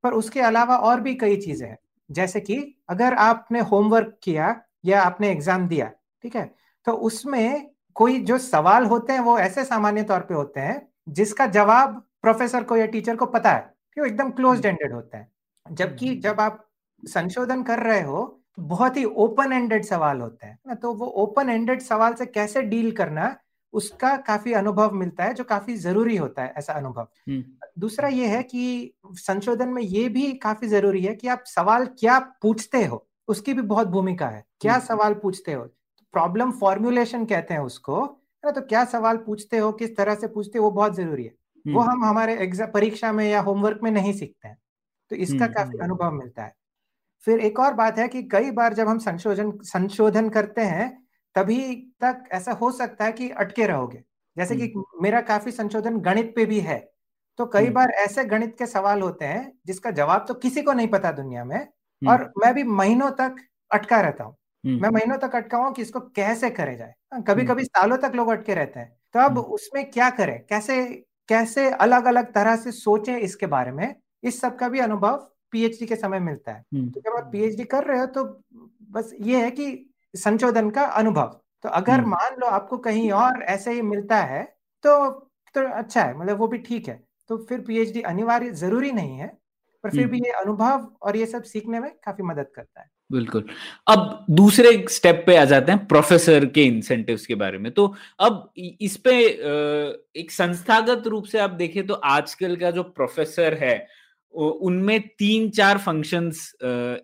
S4: पर उसके अलावा और भी कई चीज़ें हैं। जैसे कि अगर आपने होमवर्क किया या आपने एग्ज़ाम दिया ठीक है तो उसमें कोई जो सवाल होते हैं वो ऐसे सामान्य तौर पे होते हैं जिसका जवाब प्रोफेसर को या टीचर को पता है कि वो एकदम क्लोज एंडेड होते हैं। जबकि हम्म। जब आप संशोधन कर रहे हो तो बहुत ही ओपन एंडेड सवाल होते हैं ना? तो वो ओपन एंडेड सवाल से कैसे डील करना उसका काफ़ी अनुभव मिलता है जो काफ़ी ज़रूरी होता है ऐसा अनुभव। हम्म। दूसरा ये है कि संशोधन में ये भी काफ़ी ज़रूरी है कि आप सवाल क्या पूछते हो उसकी भी बहुत भूमिका है। क्या हम्म। सवाल पूछते हो? प्रॉब्लम फॉर्मुलेशन कहते हैं उसको है तो क्या सवाल पूछते हो किस तरह से पूछते हो वो बहुत ज़रूरी है। वो हम्म। हम हमारे एग्ज़ाम परीक्षा में या होमवर्क में नहीं सीखते हैं तो इसका काफ़ी अनुभव मिलता है। फिर एक और बात है कि कई बार जब हम संशोधन संशोधन करते हैं तभी तक ऐसा हो सकता है कि अटके रहोगे। जैसे कि हम्म। मेरा काफ़ी संशोधन गणित पे भी है तो कई। बार ऐसे गणित के सवाल होते हैं जिसका जवाब तो किसी को नहीं पता दुनिया में। और मैं भी महीनों तक अटका रहता हूँ। मैं महीनों तक अटका हूँ कि इसको कैसे करे जाए। कभी कभी सालों तक लोग अटके रहते हैं। तो अब उसमें क्या करें? कैसे कैसे अलग अलग तरह से सोचे इसके बारे में? इस सब का भी अनुभव पीएचडी के समय मिलता है। तो जब आप पीएचडी कर रहे हो तो बस ये है कि संशोधन का अनुभव। तो अगर मान लो आपको कहीं और ऐसे ही मिलता है तो तो अच्छा है मतलब वो भी ठीक है। तो फिर पीएचडी अनिवार्य ज़रूरी नहीं है पर फिर भी ये अनुभव और ये सब सीखने में काफ़ी मदद करता है।
S1: बिल्कुल। अब दूसरे स्टेप पे आ जाते हैं प्रोफेसर के इंसेंटिव्स के बारे में। तो अब इस पे एक संस्थागत रूप से आप देखें तो आजकल का जो प्रोफेसर है उनमें तीन चार फ़ंक्शंस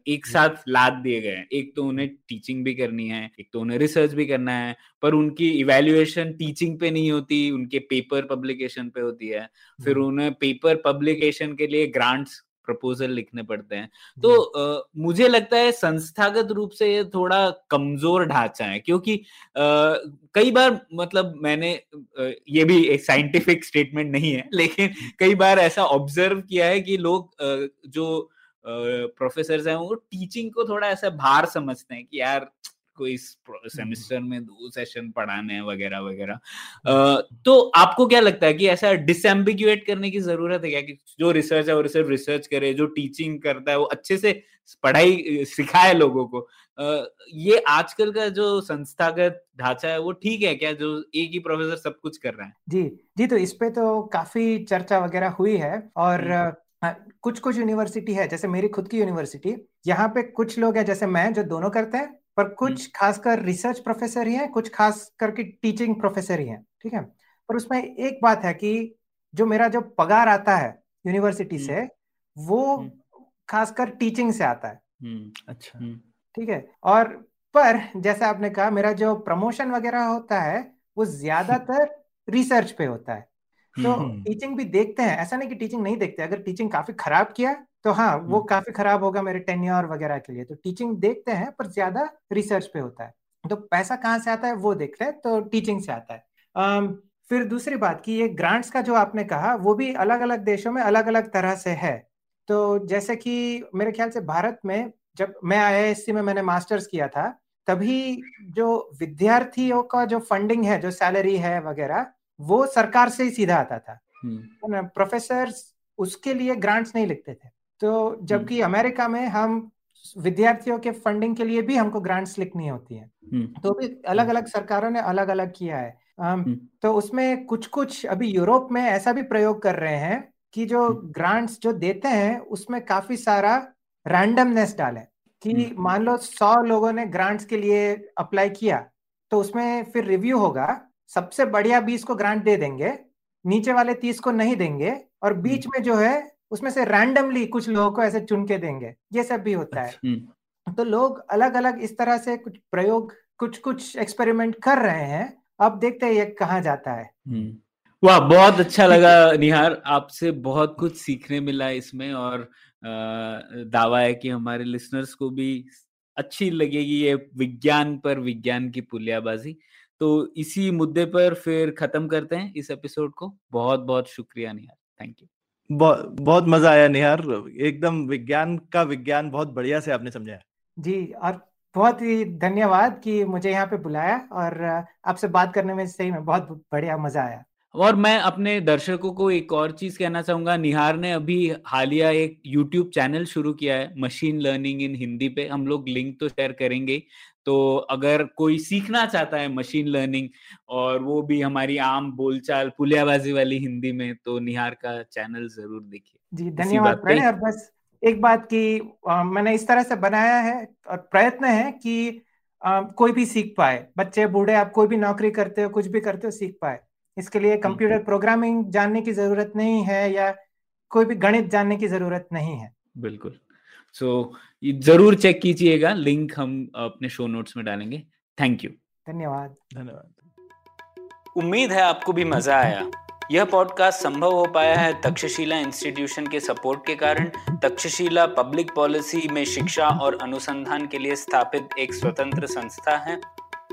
S1: एक साथ लाद दिए गए हैं। एक तो उन्हें टीचिंग भी करनी है एक तो उन्हें रिसर्च भी करना है पर उनकी इवेल्युएशन टीचिंग पे नहीं होती उनके पेपर पब्लिकेशन पे होती है। फिर उन्हें पेपर पब्लिकेशन के लिए ग्रांट्स प्रपोजल लिखने पड़ते हैं। तो आ, मुझे लगता है संस्थागत रूप से ये थोड़ा कमज़ोर ढांचा है क्योंकि आ, कई बार मतलब मैंने आ, ये भी एक साइंटिफिक स्टेटमेंट नहीं है लेकिन कई बार ऐसा ऑब्ज़र्व किया है कि लोग आ, जो प्रोफेसर हैं वो टीचिंग को थोड़ा ऐसा भार समझते हैं कि यार कोई सेमेस्टर में दो सेशन पढ़ाने हैं वगैरह वगैरह। तो आपको क्या लगता है कि ऐसा डिसएम्बिग्यूएट करने की ज़रूरत है क्या? कि जो रिसर्च है वो सिर्फ़ रिसर्च करे जो टीचिंग करता है वो अच्छे से पढ़ाई सिखाए लोगों को। ये आजकल का जो संस्थागत ढांचा है वो ठीक है क्या? जो एक ही प्रोफेसर सब कुछ कर रहे हैं?
S4: जी जी तो इस पे तो काफ़ी चर्चा वगैरह हुई है और हम्म। कुछ कुछ यूनिवर्सिटी है जैसे मेरी खुद की यूनिवर्सिटी यहाँ पे कुछ लोग हैं जैसे मैं जो दोनों करते हैं पर कुछ हम्म। खासकर रिसर्च प्रोफेसर ही हैं कुछ खास करके टीचिंग प्रोफेसर ही हैं ठीक है? पर उसमें एक बात है कि जो मेरा जो पगार आता है यूनिवर्सिटी हम्म। से वो हम्म। खासकर टीचिंग से आता है।
S1: अच्छा।
S4: ठीक है? और पर जैसे आपने कहा मेरा जो प्रमोशन वगैरह होता है वो ज़्यादातर रिसर्च पे होता है। तो टीचिंग भी देखते हैं ऐसा नहीं कि टीचिंग नहीं देखते अगर टीचिंग काफ़ी खराब किया तो हाँ वो हम्म। काफ़ी खराब होगा मेरे टेन्योर वगैरह के लिए। तो टीचिंग देखते हैं पर ज़्यादा रिसर्च पे होता है। तो पैसा कहाँ से आता है वो देखते हैं तो टीचिंग से आता है। um, फिर दूसरी बात की ये ग्रांट्स का जो आपने कहा वो भी अलग अलग देशों में अलग अलग तरह से है। तो जैसे कि मेरे ख्याल से भारत में जब मैं आई में मैंने मास्टर्स किया था तभी जो विद्यार्थियों का जो फंडिंग है जो सैलरी है वगैरह वो सरकार से ही सीधा आता था। प्रोफेसर हम्म। उसके लिए ग्रांट्स नहीं लिखते थे। तो जबकि हम्म। अमेरिका में हम विद्यार्थियों के फंडिंग के लिए भी हमको ग्रांट्स लिखनी होती है हम्म। तो भी अलग अलग सरकारों ने अलग अलग किया है हम्म। तो उसमें कुछ कुछ अभी यूरोप में ऐसा भी प्रयोग कर रहे हैं कि जो ग्रांट्स जो देते हैं उसमें काफ़ी सारा रैंडमनेस डाले कि मान लो सौ लोगों ने ग्रांट्स के लिए अप्लाई किया तो उसमें फिर रिव्यू होगा सबसे बढ़िया बीस को ग्रांट दे देंगे नीचे वाले तीस को नहीं देंगे और बीच में जो है उसमें से रैंडमली कुछ लोगों को ऐसे चुन के देंगे। ये सब भी होता है। अच्छा, हम्म। तो लोग अलग अलग इस तरह से कुछ प्रयोग कुछ कुछ एक्सपेरिमेंट कर रहे हैं। अब देखते हैं ये कहाँ जाता है।
S1: हम्म। वाह बहुत अच्छा लगा निहार। आपसे बहुत कुछ सीखने मिला इसमें और दावा है कि हमारे लिसनर्स को भी अच्छी लगेगी ये विज्ञान पर विज्ञान की पुलियाबाजी। तो इसी मुद्दे पर फिर खत्म करते हैं इस एपिसोड को। बहुत बहुत शुक्रिया निहार। थैंक यू
S3: बहुत बहुत मज़ा आया निहार। एकदम विज्ञान का विज्ञान बहुत बढ़िया से आपने समझाया।
S4: जी, और बहुत ही धन्यवाद कि मुझे यहाँ पे बुलाया और आपसे बात करने में सही में बहुत बढ़िया मज़ा आया।
S1: और मैं अपने दर्शकों को एक और चीज़ कहना चाहूँगा। निहार ने अभी हालिया एक यूट्यूब चैनल शुरू किया है मशीन लर्निंग इन हिंदी पे। हम लोग लिंक तो शेयर करेंगे। तो अगर कोई सीखना चाहता है मशीन लर्निंग और वो भी हमारी आम बोलचाल पुलियाबाजी वाली हिंदी में तो निहार का चैनल ज़रूर देखिए।
S4: जी धन्यवाद और बस एक बात की आ, मैंने इस तरह से बनाया है और प्रयत्न है कि आ, कोई भी सीख पाए। बच्चे बूढ़े आप कोई भी नौकरी करते हो कुछ भी करते हो सीख पाए। इसके लिए कंप्यूटर प्रोग्रामिंग जानने की ज़रूरत नहीं है या कोई भी गणित जानने की ज़रूरत नहीं है।
S1: बिल्कुल। सो so, ज़रूर चेक कीजिएगा। लिंक हम अपने शो नोट्स में डालेंगे। थैंक यू
S4: धन्यवाद।
S3: धन्यवाद।
S1: उम्मीद है आपको भी मज़ा आया। यह पॉडकास्ट संभव हो पाया है तक्षशिला इंस्टीट्यूशन के सपोर्ट के कारण। तक्षशिला पब्लिक पॉलिसी में शिक्षा और अनुसंधान के लिए स्थापित एक स्वतंत्र संस्था है।